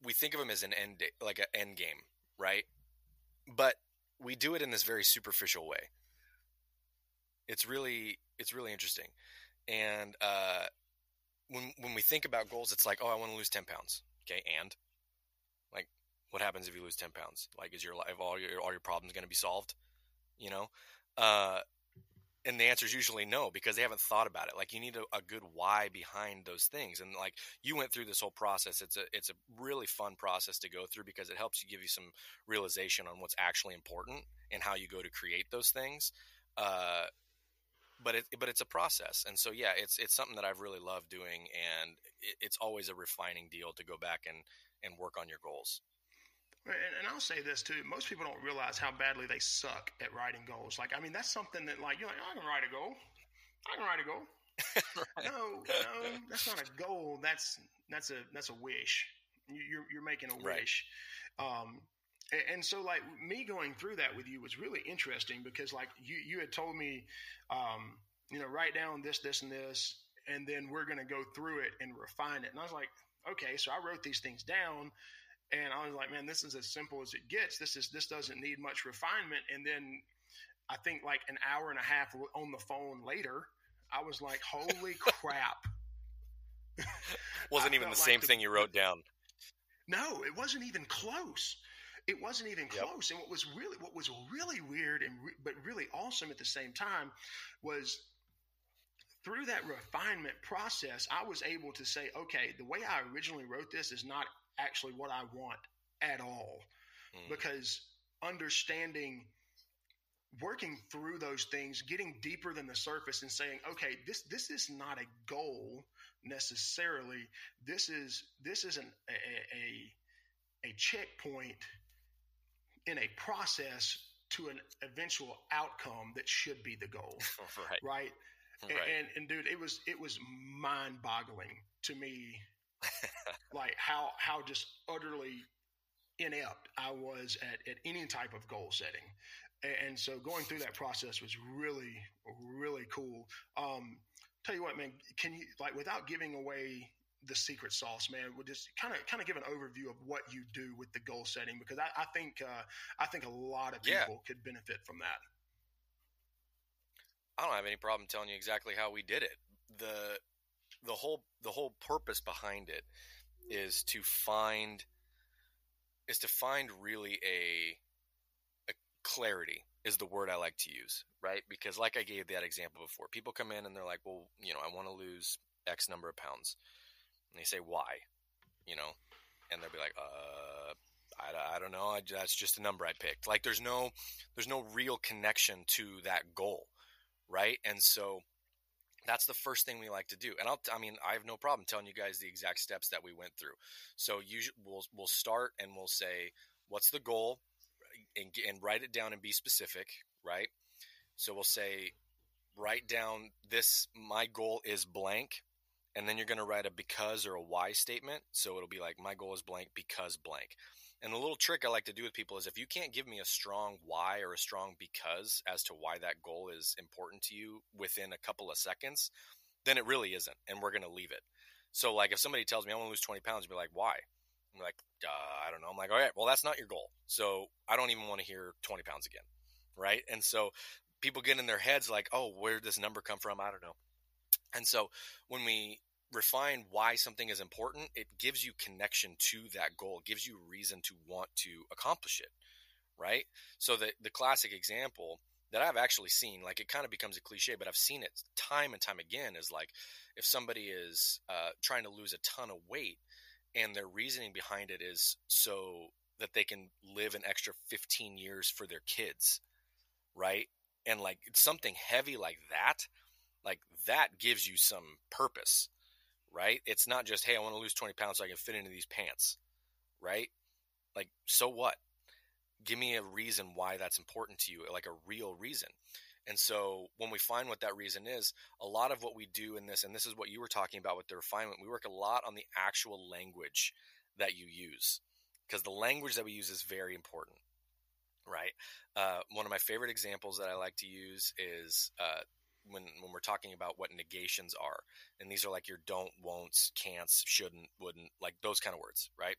we think of them as an end like an end game, right? We do it in this very superficial way. It's really it's really interesting, and uh, when when we think about goals, it's like, oh, I want to lose ten pounds. Okay, and like, what happens if you lose ten pounds? Like, is your life all your all your problems going to be solved? You know, uh, and the answer is usually no because they haven't thought about it like you need a, a, good why behind those things and like you went through this whole process it's a it's a really fun process to go through because it helps you give you some realization on what's actually important and how you go to create those things uh, but it but it's a process and so yeah it's it's something that I've really loved doing and it, it's always a refining deal to go back and and work on your goals and, I'll say this too: most people don't realize how badly they suck at writing goals. Like, I mean, that's something that, like, you're like, I can write a goal. I can write a goal. right. No, no, that's not a goal. That's that's a that's a wish. You're you're making a wish. Um, and so like me going through that with you was really interesting because like you you had told me um, you know write down this this and this and then we're going to go through it and refine it and i was like okay so i wrote these things down and I was like, man, this is as simple as it gets. This is this doesn't need much refinement. And then I think like an hour and a half on the phone later, I was like, holy crap. wasn't even the like same the, thing you wrote down. No, it wasn't even close. It wasn't even close. Yep. And what was really what was really weird and re- but really awesome at the same time was through that refinement process, I was able to say, okay, the way I originally wrote this is not actually what I want at all. Mm. Because understanding working through those things, getting deeper than the surface and saying, okay, this this is not a goal necessarily. This is this is an, a, a, a checkpoint in a process to an eventual outcome that should be the goal. right. Right. Right. And, and dude, it was it was mind boggling to me like how how just utterly inept I was at, at any type of goal setting. And, and so going through that process was really, really cool. Um, tell you what, man, can you like without giving away the secret sauce, man, would just kind of kind of give an overview of what you do with the goal setting because I, I think uh, I think a lot of people yeah. could benefit from that. I don't have any problem telling you exactly how we did it. the the whole the whole purpose behind it is to find is to find really a a clarity is the word I like to use, right? Because like I gave that example before, people come in and they're like, "Well, you know, I want to lose X number of pounds," and they say, "Why?" You know, and they'll be like, "Uh, I, I, don't know. I, that's just a number I picked. Like there's no there's no real connection to that goal, right? And so that's the first thing we like to do. And I'll I mean I have no problem telling you guys the exact steps that we went through. So usually we'll we'll start and we'll say what's the goal and, and write it down and be specific, right? So we'll say write down this my goal is blank and then you're going to write a because or a why statement. So it'll be like, my goal is blank because blank. And the little trick I like to do with people is if you can't give me a strong why or a strong because as to why that goal is important to you within a couple of seconds, then it really isn't. And we're going to leave it. So, like, if somebody tells me I want to lose 20 pounds, I'll be like, why? I'm like, uh, I don't know. I'm like, all right, well, that's not your goal. So I don't even want to hear 20 pounds again. Right. And so people get in their heads like, oh, where did this number come from? I don't know. And so when we refine why something is important, it gives you connection to that goal, gives you reason to want to accomplish it, right? So the the classic example that I've actually seen, like it kind of becomes a cliche, but I've seen it time and time again, is like if somebody is uh, trying to lose a ton of weight and their reasoning behind it is so that they can live an extra 15 years for their kids, right? And like something heavy like that, like that gives you some purpose right? It's not just, hey, I want to lose 20 pounds so I can fit into these pants, right? Like, so what? Give me a reason why that's important to you, like a real reason. And so when we find what that reason is, a lot of what we do in this, and this is what you were talking about with the refinement, we work a lot on the actual language that you use because the language that we use is very important, right? Uh, one of my favorite examples that I like to use is uh, when when we're talking about what negations are and these are like your don't won'ts can'ts shouldn't wouldn't like those kind of words right?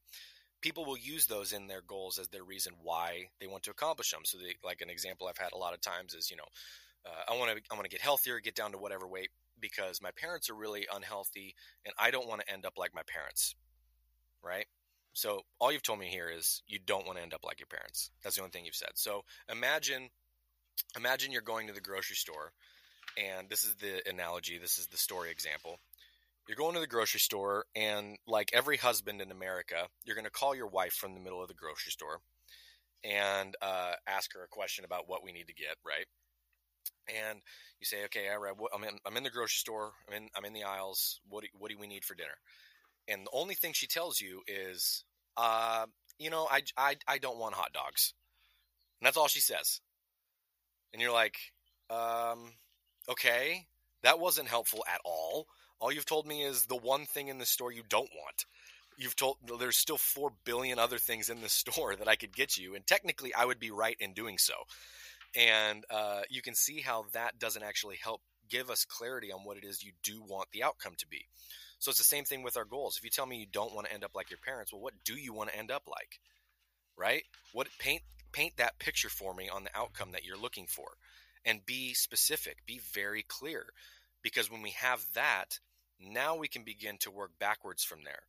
People will use those in their goals as their reason why they want to accomplish them so they, like an example i've had a lot of times is you know uh, i want to i want to get healthier get down to whatever weight because my parents are really unhealthy and i don't want to end up like my parents right? So all you've told me here is you don't want to end up like your parents. That's the only thing you've said. So imagine imagine you're going to the grocery store and this is the analogy, this is the story example. You're going to the grocery store, and like every husband in America, you're going to call your wife from the middle of the grocery store and uh, ask her a question about what we need to get, right? And you say, okay, I'm in, I'm in the grocery store, I'm in, I'm in the aisles. What do, what do we need for dinner? And the only thing she tells you is, uh, you know, I, I, I don't want hot dogs. And that's all she says. And you're like, um, Okay, that wasn't helpful at all. All you've told me is the one thing in the store you don't want. You've told there's still 4 billion other things in the store that I could get you, and technically I would be right in doing so. And uh, you can see how that doesn't actually help give us clarity on what it is you do want the outcome to be. So it's the same thing with our goals. If you tell me you don't want to end up like your parents, well, what do you want to end up like? Right? What paint paint that picture for me on the outcome that you're looking for and be specific, be very clear. Because when we have that, now we can begin to work backwards from there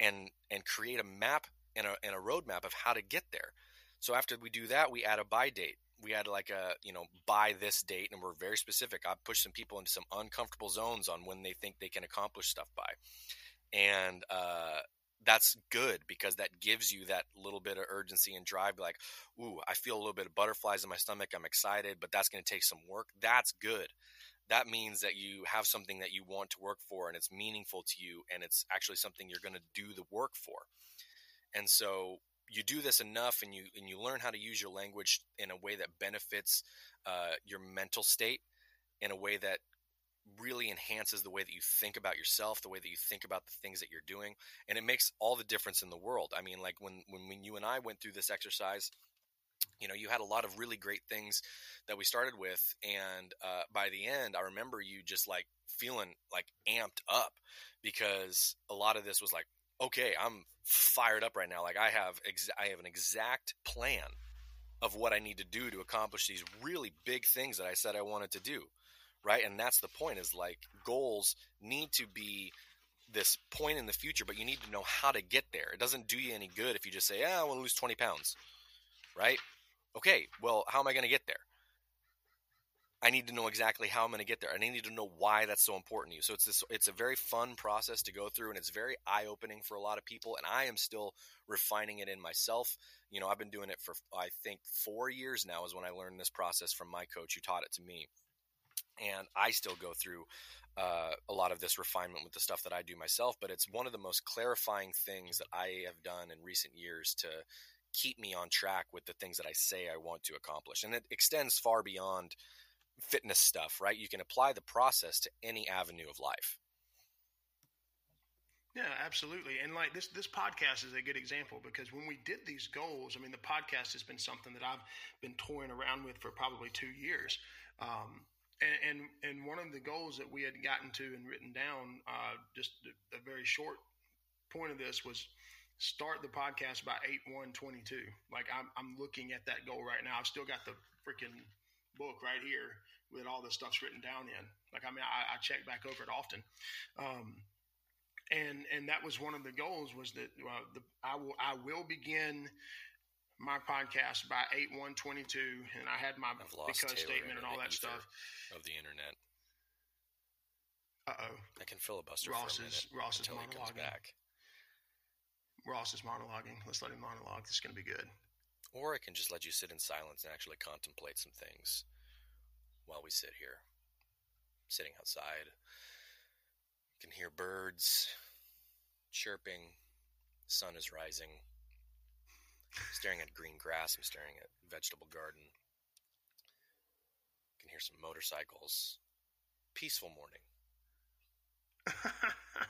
and and create a map and a, and a roadmap of how to get there. So after we do that, we add a by date. We add like a, you know, by this date, and we're very specific. I push some people into some uncomfortable zones on when they think they can accomplish stuff by. And uh, that's good because that gives you that little bit of urgency and drive like ooh i feel a little bit of butterflies in my stomach i'm excited but that's going to take some work. That's good. That means that you have something that you want to work for and it's meaningful to you and it's actually something you're going to do the work for. And so you do this enough and you and you learn how to use your language in a way that benefits uh, your mental state in a way that really enhances the way that you think about yourself, the way that you think about the things that you're doing, and it makes all the difference in the world. I mean, like when when, when you and I went through this exercise, you know, you had a lot of really great things that we started with, and uh, by the end, I remember you just like feeling like amped up because a lot of this was like, okay, I'm fired up right now. Like I have ex- I have an exact plan of what I need to do to accomplish these really big things that I said I wanted to do right? And that's the point is like goals need to be this point in the future, but you need to know how to get there. It doesn't do you any good if you just say, "Yeah, I want to lose 20 pounds," right? Okay, well, how am I going to get there? I need to know exactly how I'm going to get there. and I need to know why that's so important to you. So it's this it's a very fun process to go through and it's very eye-opening for a lot of people and I am still refining it in myself. You know, I've been doing it for I think 4 years now is when I learned this process from my coach who taught it to me. And I still go through uh, a lot of this refinement with the stuff that I do myself, but it's one of the most clarifying things that I have done in recent years to keep me on track with the things that I say I want to accomplish. And it extends far beyond fitness stuff, right? You can apply the process to any avenue of life. Yeah, absolutely. And like this this podcast is a good example because when we did these goals, I mean the podcast has been something that I've been toying around with for probably 2 years. Um, and, and, and one of the goals that we had gotten to and written down, uh, just a, very short point of this was start the podcast by 8 1 22. Like I'm, I'm looking at that goal right now. I've still got the freaking book right here with all the stuff's written down in. Like, I mean, I, I check back over it often. Um, and, and that was one of the goals was that uh, the, I will, I will begin my podcast by 8 122 and I had my because Taylor statement and all that stuff of the internet. Uh oh. I can filibuster Ross for a is, Ross until is he comes back. Ross is monologuing. Let's let him monologue. This is going to be good. Or I can just let you sit in silence and actually contemplate some things while we sit here, sitting outside. You can hear birds chirping, sun is rising. Staring at green grass, I'm staring at vegetable garden. You can hear some motorcycles. Peaceful morning.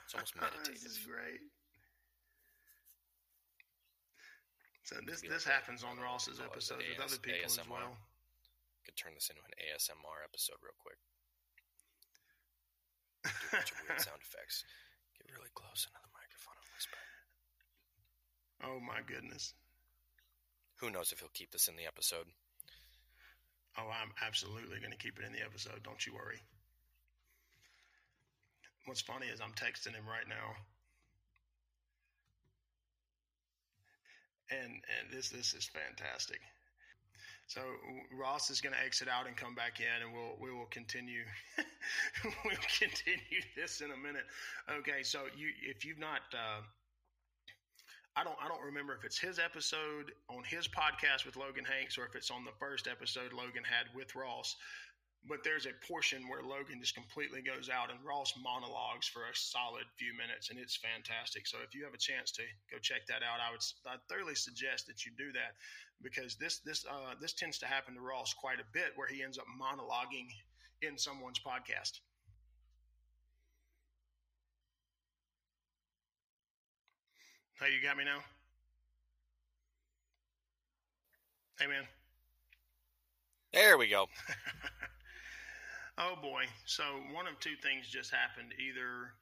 it's almost meditative. this is great. So this this like happens on Ross's episodes with other people ASMR. as well. Could turn this into an ASMR episode real quick. Do a bunch of weird sound effects. Get really close into the microphone and whisper. Oh my goodness. Who knows if he'll keep this in the episode? Oh, I'm absolutely going to keep it in the episode. Don't you worry. What's funny is I'm texting him right now and and this this is fantastic. So Ross is going to exit out and come back in, and we'll we will continue. we'll continue this in a minute. Okay, so you if you've not, uh, I don't I don't remember if it's his episode on his podcast with Logan Hanks or if it's on the first episode Logan had with Ross but there's a portion where Logan just completely goes out and Ross monologues for a solid few minutes, and it's fantastic. So if you have a chance to go check that out, I would I thoroughly suggest that you do that because this this uh, this tends to happen to Ross quite a bit, where he ends up monologuing in someone's podcast. Hey, you got me now? Hey, man. There we go. Oh boy. So one of two things just happened. Either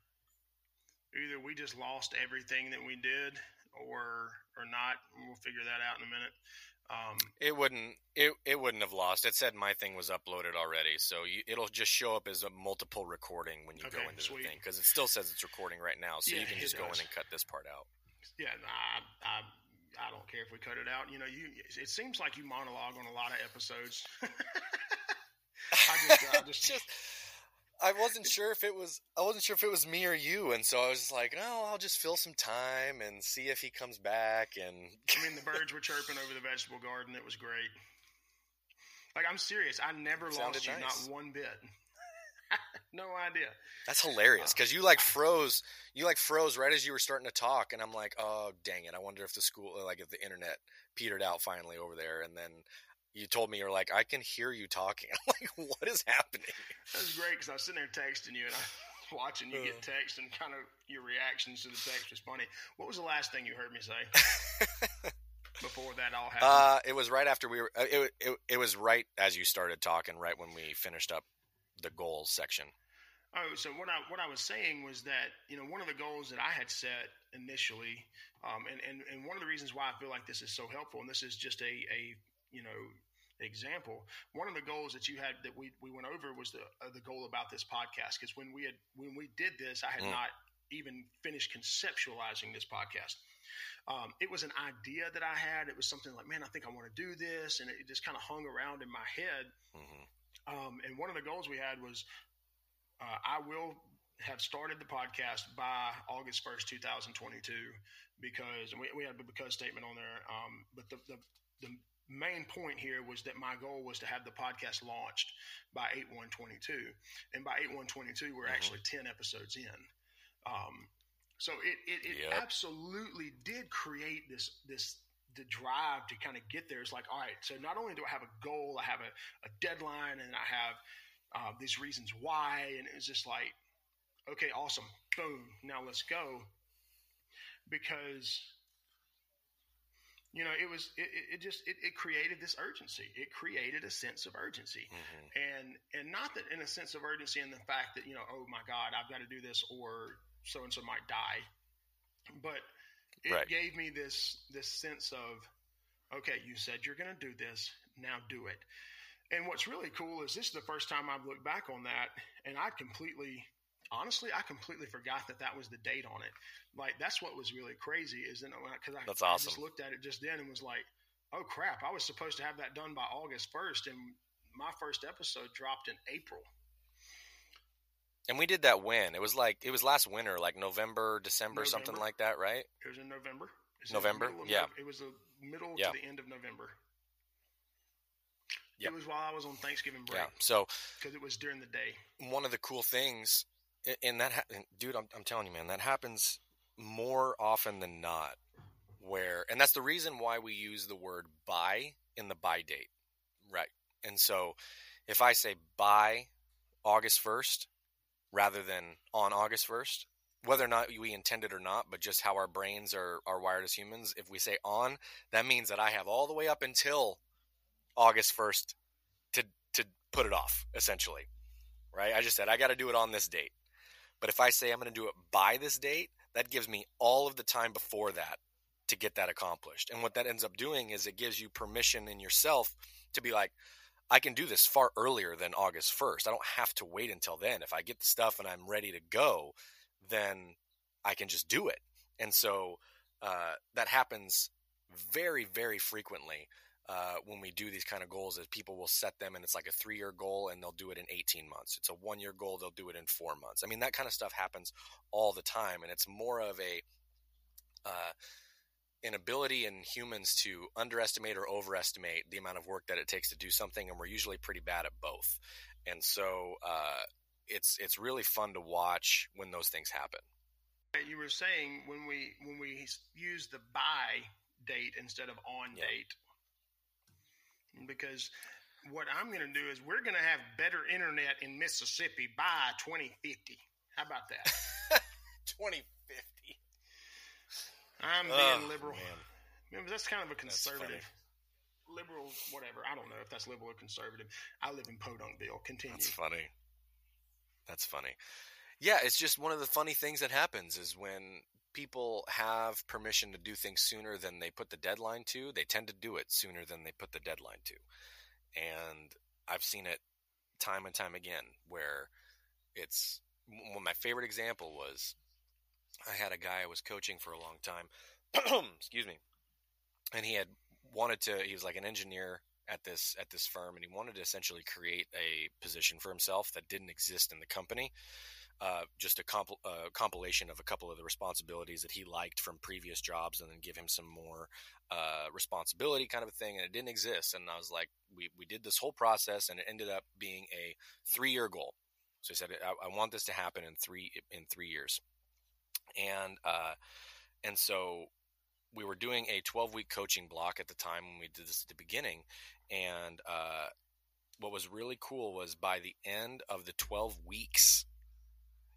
either we just lost everything that we did or or not. We'll figure that out in a minute. Um, it wouldn't it, it wouldn't have lost. It said my thing was uploaded already, so you, it'll just show up as a multiple recording when you okay, go into sweet. the thing because it still says it's recording right now. So yeah, you can just go in and cut this part out. Yeah, I, I I don't care if we cut it out. You know, you it seems like you monologue on a lot of episodes. I just, I just, just, I wasn't sure if it was, I wasn't sure if it was me or you, and so I was just like, oh, I'll just fill some time and see if he comes back. And I mean, the birds were chirping over the vegetable garden. It was great. Like I'm serious. I never lost you, not one bit. no idea. That's hilarious because uh, you like froze. You like froze right as you were starting to talk, and I'm like, oh dang it! I wonder if the school, like, if the internet petered out finally over there, and then you told me you're like, I can hear you talking. I'm like, what is happening? That was great because I was sitting there texting you and I watching you uh, get text and kind of your reactions to the text was funny. What was the last thing you heard me say before that all happened? Uh, it was right after we were. Uh, it, it it was right as you started talking, right when we finished up the goals section. Oh, so what I what I was saying was that you know one of the goals that I had set initially, um, and, and and one of the reasons why I feel like this is so helpful, and this is just a a you know example one of the goals that you had that we, we went over was the uh, the goal about this podcast because when we had when we did this i had mm. not even finished conceptualizing this podcast um, it was an idea that i had it was something like man i think i want to do this and it just kind of hung around in my head mm-hmm. Um, and one of the goals we had was uh, I will have started the podcast by August 1st, 2022, because we, we had a because statement on there. Um, but the, the, the main point here was that my goal was to have the podcast launched by 8122. And by 8122, we're mm-hmm. actually 10 episodes in. Um, so it, it, it yep. absolutely did create this, this, the drive to kind of get there. It's like, all right, so not only do I have a goal, I have a, a deadline and I have uh, these reasons why. And it was just like, okay, awesome. Boom. Now let's go. Because you know, it was it, it just it, it, created this urgency. It created a sense of urgency, mm-hmm. and and not that in a sense of urgency in the fact that you know, oh my God, I've got to do this, or so and so might die, but it right. gave me this this sense of, okay, you said you're going to do this, now do it. And what's really cool is this is the first time I've looked back on that, and I completely honestly, I completely forgot that that was the date on it. Like that's what was really crazy is then because I, awesome. I just looked at it just then and was like, oh crap, I was supposed to have that done by August first, and my first episode dropped in April. And we did that when it was like it was last winter, like November, December, November. something like that, right? It was in November. Was November, yeah. it was the middle yeah. to the end of November. Yep. It was while I was on Thanksgiving break. Yeah. So because it was during the day. One of the cool things and that, ha- dude, I'm, I'm telling you, man, that happens more often than not. Where, and that's the reason why we use the word by in the by date, right? And so, if I say by August 1st rather than on August 1st, whether or not we intend it or not, but just how our brains are, are wired as humans, if we say on, that means that I have all the way up until August 1st to, to put it off, essentially. Right? I just said, I got to do it on this date. But if I say I'm going to do it by this date, that gives me all of the time before that to get that accomplished. And what that ends up doing is it gives you permission in yourself to be like, I can do this far earlier than August 1st. I don't have to wait until then. If I get the stuff and I'm ready to go, then I can just do it. And so uh, that happens very, very frequently uh, when we do these kind of goals is people will set them and it's like a three year goal and they'll do it in 18 months. It's a one year goal, they'll do it in four months. I mean, that kind of stuff happens all the time. And it's more of a, uh, an ability in humans to underestimate or overestimate the amount of work that it takes to do something. And we're usually pretty bad at both. And so, uh, it's, it's really fun to watch when those things happen. You were saying when we, when we use the by date instead of on yeah. date, because what I'm going to do is we're going to have better internet in Mississippi by 2050. How about that? 2050. I'm being oh, liberal. Man. That's kind of a conservative, liberal, whatever. I don't know if that's liberal or conservative. I live in Podunkville. Continue. That's funny. That's funny. Yeah, it's just one of the funny things that happens is when people have permission to do things sooner than they put the deadline to, they tend to do it sooner than they put the deadline to. And I've seen it time and time again where it's well, my favorite example was I had a guy I was coaching for a long time. excuse me. And he had wanted to he was like an engineer at this at this firm and he wanted to essentially create a position for himself that didn't exist in the company uh, just a comp- compilation of a couple of the responsibilities that he liked from previous jobs, and then give him some more uh, responsibility, kind of a thing. And it didn't exist. And I was like, we we did this whole process, and it ended up being a three year goal. So he said, I, I, want this to happen in three in three years, and uh, and so we were doing a 12 week coaching block at the time when we did this at the beginning, and uh, what was really cool was by the end of the 12 weeks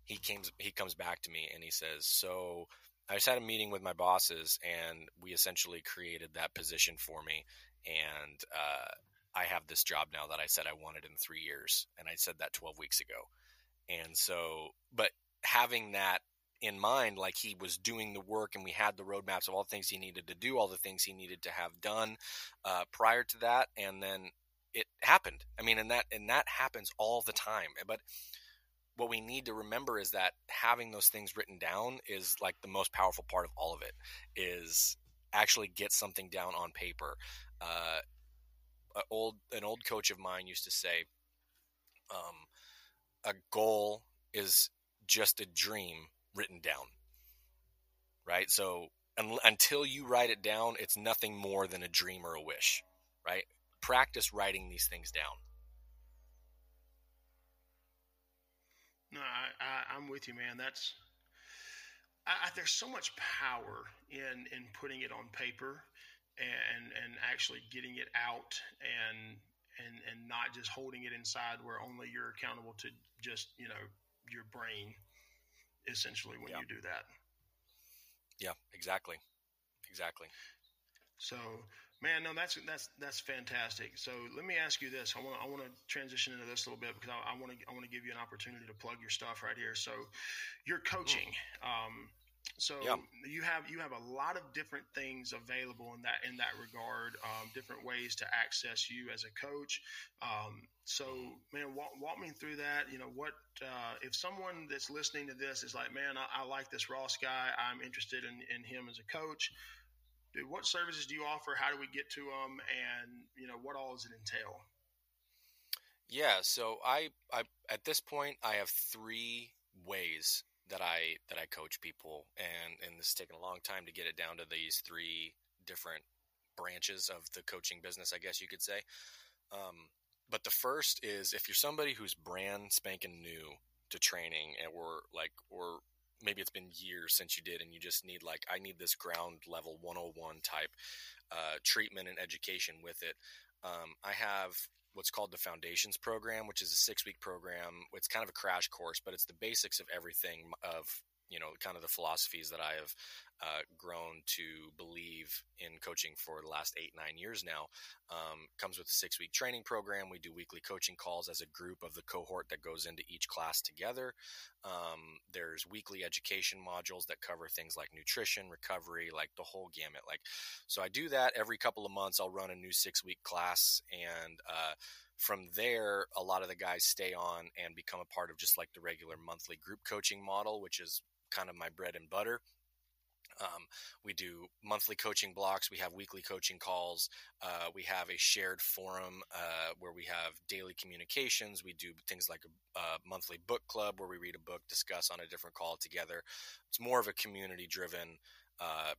he comes he comes back to me and he says, "So I just had a meeting with my bosses, and we essentially created that position for me, and uh, I have this job now that I said I wanted in three years, and I said that 12 weeks ago, and so, but having that in mind, like he was doing the work, and we had the roadmaps of all the things he needed to do, all the things he needed to have done uh, prior to that, and then it happened. I mean, and that and that happens all the time, but what we need to remember is that having those things written down is like the most powerful part of all of it is actually get something down on paper uh, old an old coach of mine used to say Um, a goal is just a dream written down, right? So un- until you write it down, it's nothing more than a dream or a wish, right? Practice writing these things down. No, I, I, am with you, man. That's I, there's so much power in in putting it on paper and and actually getting it out and and and not just holding it inside where only you're accountable to just you know your brain essentially when yeah. you do that. Yeah exactly. Exactly. So man no that's that's that's fantastic. So let me ask you this. I want i want to transition into this a little bit because i want to i want to give you an opportunity to plug your stuff right here. So you're coaching mm. um, so you have you have a lot of different things available in that in that regard, um, different ways to access you as a coach. Um, so, man, walk, walk, me through that. You know, what uh, if someone that's listening to this is like, man, I, I like this Ross guy. I'm interested in, in him as a coach. Dude, what services do you offer? How do we get to them? And you know, what all does it entail? Yeah, so I, I at this point I have three ways that I that I coach people, and and this has taken a long time to get it down to these three different branches of the coaching business, I guess you could say. Um, but the first is if you're somebody who's brand spanking new to training, and we're like, or maybe it's been years since you did, and you just need like, I need this ground level 101 type uh, treatment and education with it. Um, I have what's called the Foundations program, which is a six week program. It's kind of a crash course, but it's the basics of everything of you know kind of the philosophies that I have uh, grown to believe in coaching for the last eight nine years now. Um, comes with a six week training program. We do weekly coaching calls as a group of the cohort that goes into each class together. Um, there's weekly education modules that cover things like nutrition, recovery, like the whole gamut. Like so, I do that every couple of months. I'll run a new six week class and. Uh, from there, a lot of the guys stay on and become a part of just like the regular monthly group coaching model, which is kind of my bread and butter. Um, we do monthly coaching blocks. We have weekly coaching calls. Uh, we have a shared forum uh, where we have daily communications. We do things like a, a, monthly book club where we read a book, discuss on a different call together. It's more of a community driven, uh,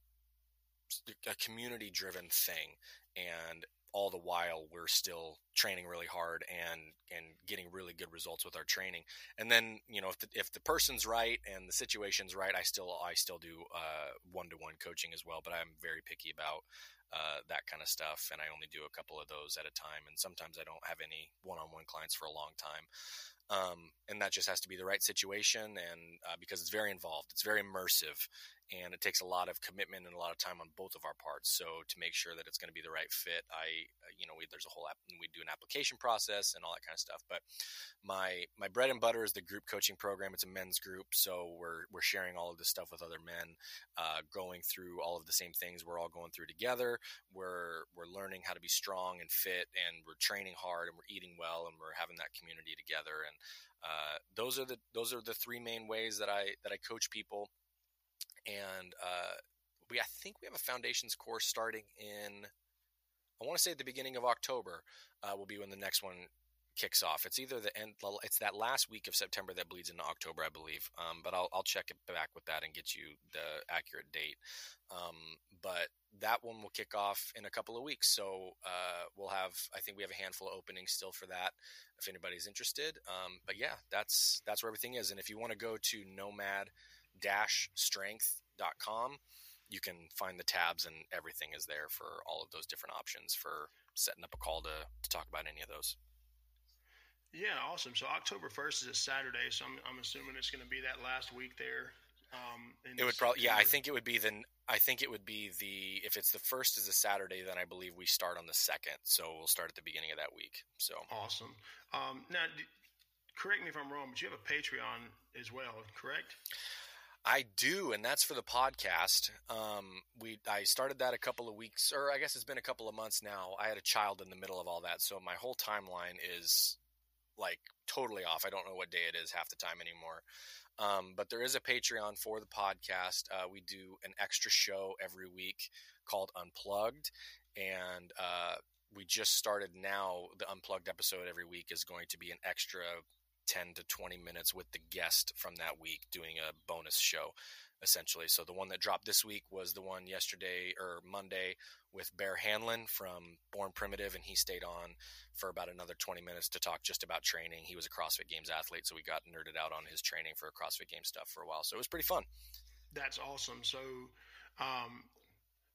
a community driven thing, and all the while we're still training really hard and and getting really good results with our training. And then you know if the, if the person's right and the situation's right i still i still do uh, one-to-one coaching as well but i'm very picky about uh, that kind of stuff and i only do a couple of those at a time and sometimes i don't have any one-on-one clients for a long time. Um, and that just has to be the right situation and uh, because it's very involved it's very immersive and it takes a lot of commitment and a lot of time on both of our parts. So to make sure that it's going to be the right fit i uh, you know we, there's a whole app we do an application process and all that kind of stuff but my my bread and butter is the group coaching program. It's a men's group so we're we're sharing all of this stuff with other men uh, going through all of the same things we're all going through together. We're we're learning how to be strong and fit and we're training hard and we're eating well and we're having that community together and uh, those are the those are the three main ways that I that I coach people and uh, we I think we have a foundations course starting in I want to say at the beginning of October uh, will be when the next one kicks off. It's either the end, it's that last week of September that bleeds into October, I believe. Um, but I'll, I'll check it back with that and get you the accurate date. Um, but that one will kick off in a couple of weeks. So uh, we'll have, I think we have a handful of openings still for that if anybody's interested. Um, but yeah, that's that's where everything is. And if you want to go to Nomad strength.com you can find the tabs and everything is there for all of those different options for setting up a call to, to talk about any of those. Yeah awesome. So october 1st is a saturday so i'm, I'm assuming it's going to be that last week there um, it would probably yeah i think it would be the i think it would be the if it's the first is a saturday then i believe we start on the second so we'll start at the beginning of that week so. Awesome. Um, now correct me if i'm wrong but you have a patreon as well correct I do, and that's for the podcast. Um, we I started that a couple of weeks, or I guess it's been a couple of months now. I had a child in the middle of all that, so my whole timeline is like totally off. I don't know what day it is half the time anymore. Um, but there is a Patreon for the podcast. Uh, we do an extra show every week called Unplugged, and uh, we just started now. The unplugged episode every week is going to be an extra 10 to 20 minutes with the guest from that week doing a bonus show essentially. So the one that dropped this week was the one yesterday or Monday with Bear Handlon from Born Primitive, and he stayed on for about another 20 minutes to talk just about training. He was a CrossFit Games athlete, so we got nerded out on his training for CrossFit Games stuff for a while. So it was pretty fun. That's awesome. So um,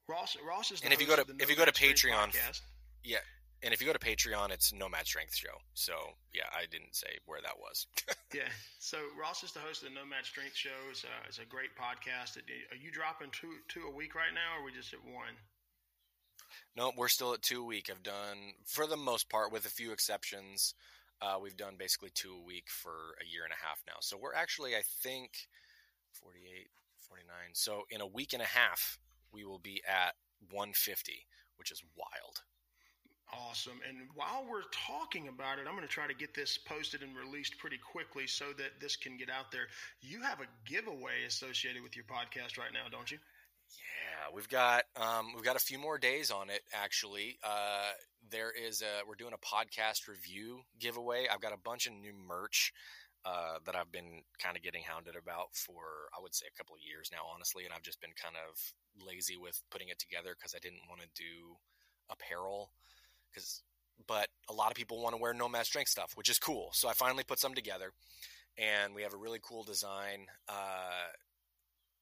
Ross Ross is and if you go to if you go to Patreon, podcast. yeah, and if you go to Patreon, it's Nomad Strength Show. So yeah, I didn't say where that was. yeah. So Ross is the host of the Nomad Strength Show. It's a, it's a great podcast. Are you dropping two two a week right now, or are we just at one? No, we're still at two a week. I've done for the most part, with a few exceptions. Uh, we've done basically two a week for a year and a half now. So we're actually, I think, 48, 49. So in a week and a half, we will be at 150, which is wild. Awesome. And while we're talking about it, I'm going to try to get this posted and released pretty quickly so that this can get out there. You have a giveaway associated with your podcast right now, don't you? Yeah, we've got um, we've got a few more days on it. Actually, uh, there is a we're doing a podcast review giveaway. I've got a bunch of new merch uh, that I've been kind of getting hounded about for I would say a couple of years now, honestly, and I've just been kind of lazy with putting it together because I didn't want to do apparel because but a lot of people want to wear nomad strength stuff which is cool. So i finally put some together and we have a really cool design uh,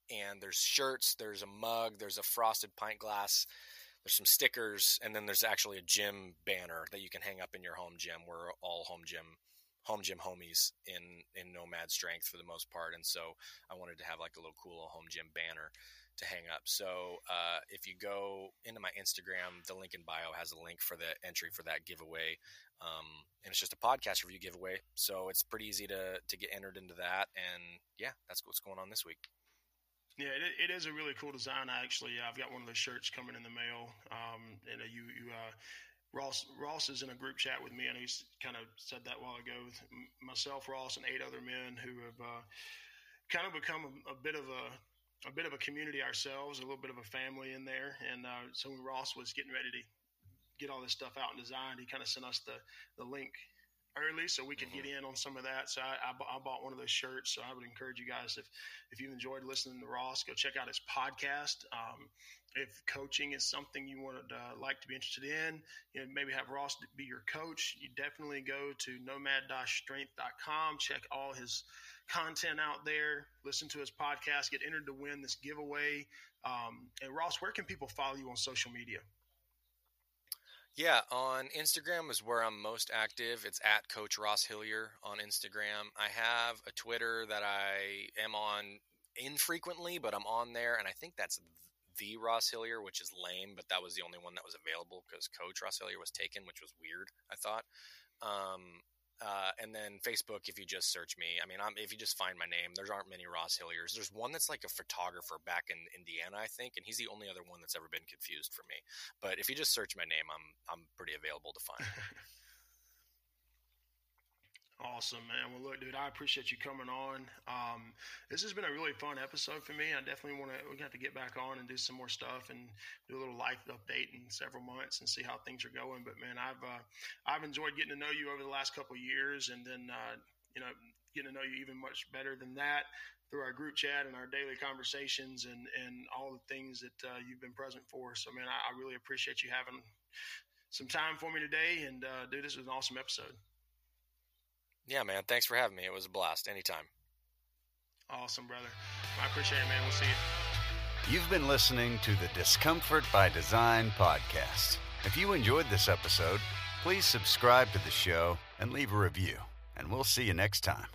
and there's shirts there's a mug there's a frosted pint glass there's some stickers and then there's actually a gym banner that you can hang up in your home gym. We're all home gym home gym homies in in nomad strength for the most part and so i wanted to have like a little cool home gym banner to hang up. So uh, if you go into my Instagram, the link in bio has a link for the entry for that giveaway, um, and it's just a podcast review giveaway. So it's pretty easy to to get entered into that. And yeah, that's what's going on this week. Yeah, it, it is a really cool design. Actually, I've got one of those shirts coming in the mail. Um, and you, you, uh, Ross, Ross is in a group chat with me, and he's kind of said that while ago. With myself, Ross, and eight other men who have uh, kind of become a, a bit of a a bit of a community ourselves, a little bit of a family in there. And uh, so when Ross was getting ready to get all this stuff out and designed, he kind of sent us the, the link early so we could mm-hmm. get in on some of that. So I, I, I, bought one of those shirts. So I would encourage you guys if if you've enjoyed listening to Ross, go check out his podcast. Um, if coaching is something you would uh, like to be interested in, you know, maybe have Ross be your coach. You definitely go to nomad-strength.com, check all his content out there, listen to his podcast, get entered to win this giveaway. Um, and Ross, where can people follow you on social media? Yeah, on Instagram is where I'm most active. It's at Coach Ross Hillier on Instagram. I have a Twitter that I am on infrequently, but I'm on there, and I think that's the Ross Hillier, which is lame, but that was the only one that was available because Coach Ross Hillier was taken, which was weird. I thought. Um, uh, and then Facebook, if you just search me, I mean, I'm, if you just find my name, there aren't many Ross Hilliers. There's one that's like a photographer back in Indiana, I think, and he's the only other one that's ever been confused for me. But if you just search my name, I'm I'm pretty available to find. Awesome, man. Well, look, dude, I appreciate you coming on. Um, this has been a really fun episode for me. I definitely want to. We got to get back on and do some more stuff and do a little life update in several months and see how things are going. But man, I've uh, I've enjoyed getting to know you over the last couple years, and then uh, you know getting to know you even much better than that through our group chat and our daily conversations and and all the things that uh, you've been present for. So, man, I, I, really appreciate you having some time for me today. And uh, dude, this was an awesome episode. Yeah, man. Thanks for having me. It was a blast. Anytime. Awesome, brother. I appreciate it, man. We'll see you. You've been listening to the Discomfort by Design podcast. If you enjoyed this episode, please subscribe to the show and leave a review, and we'll see you next time.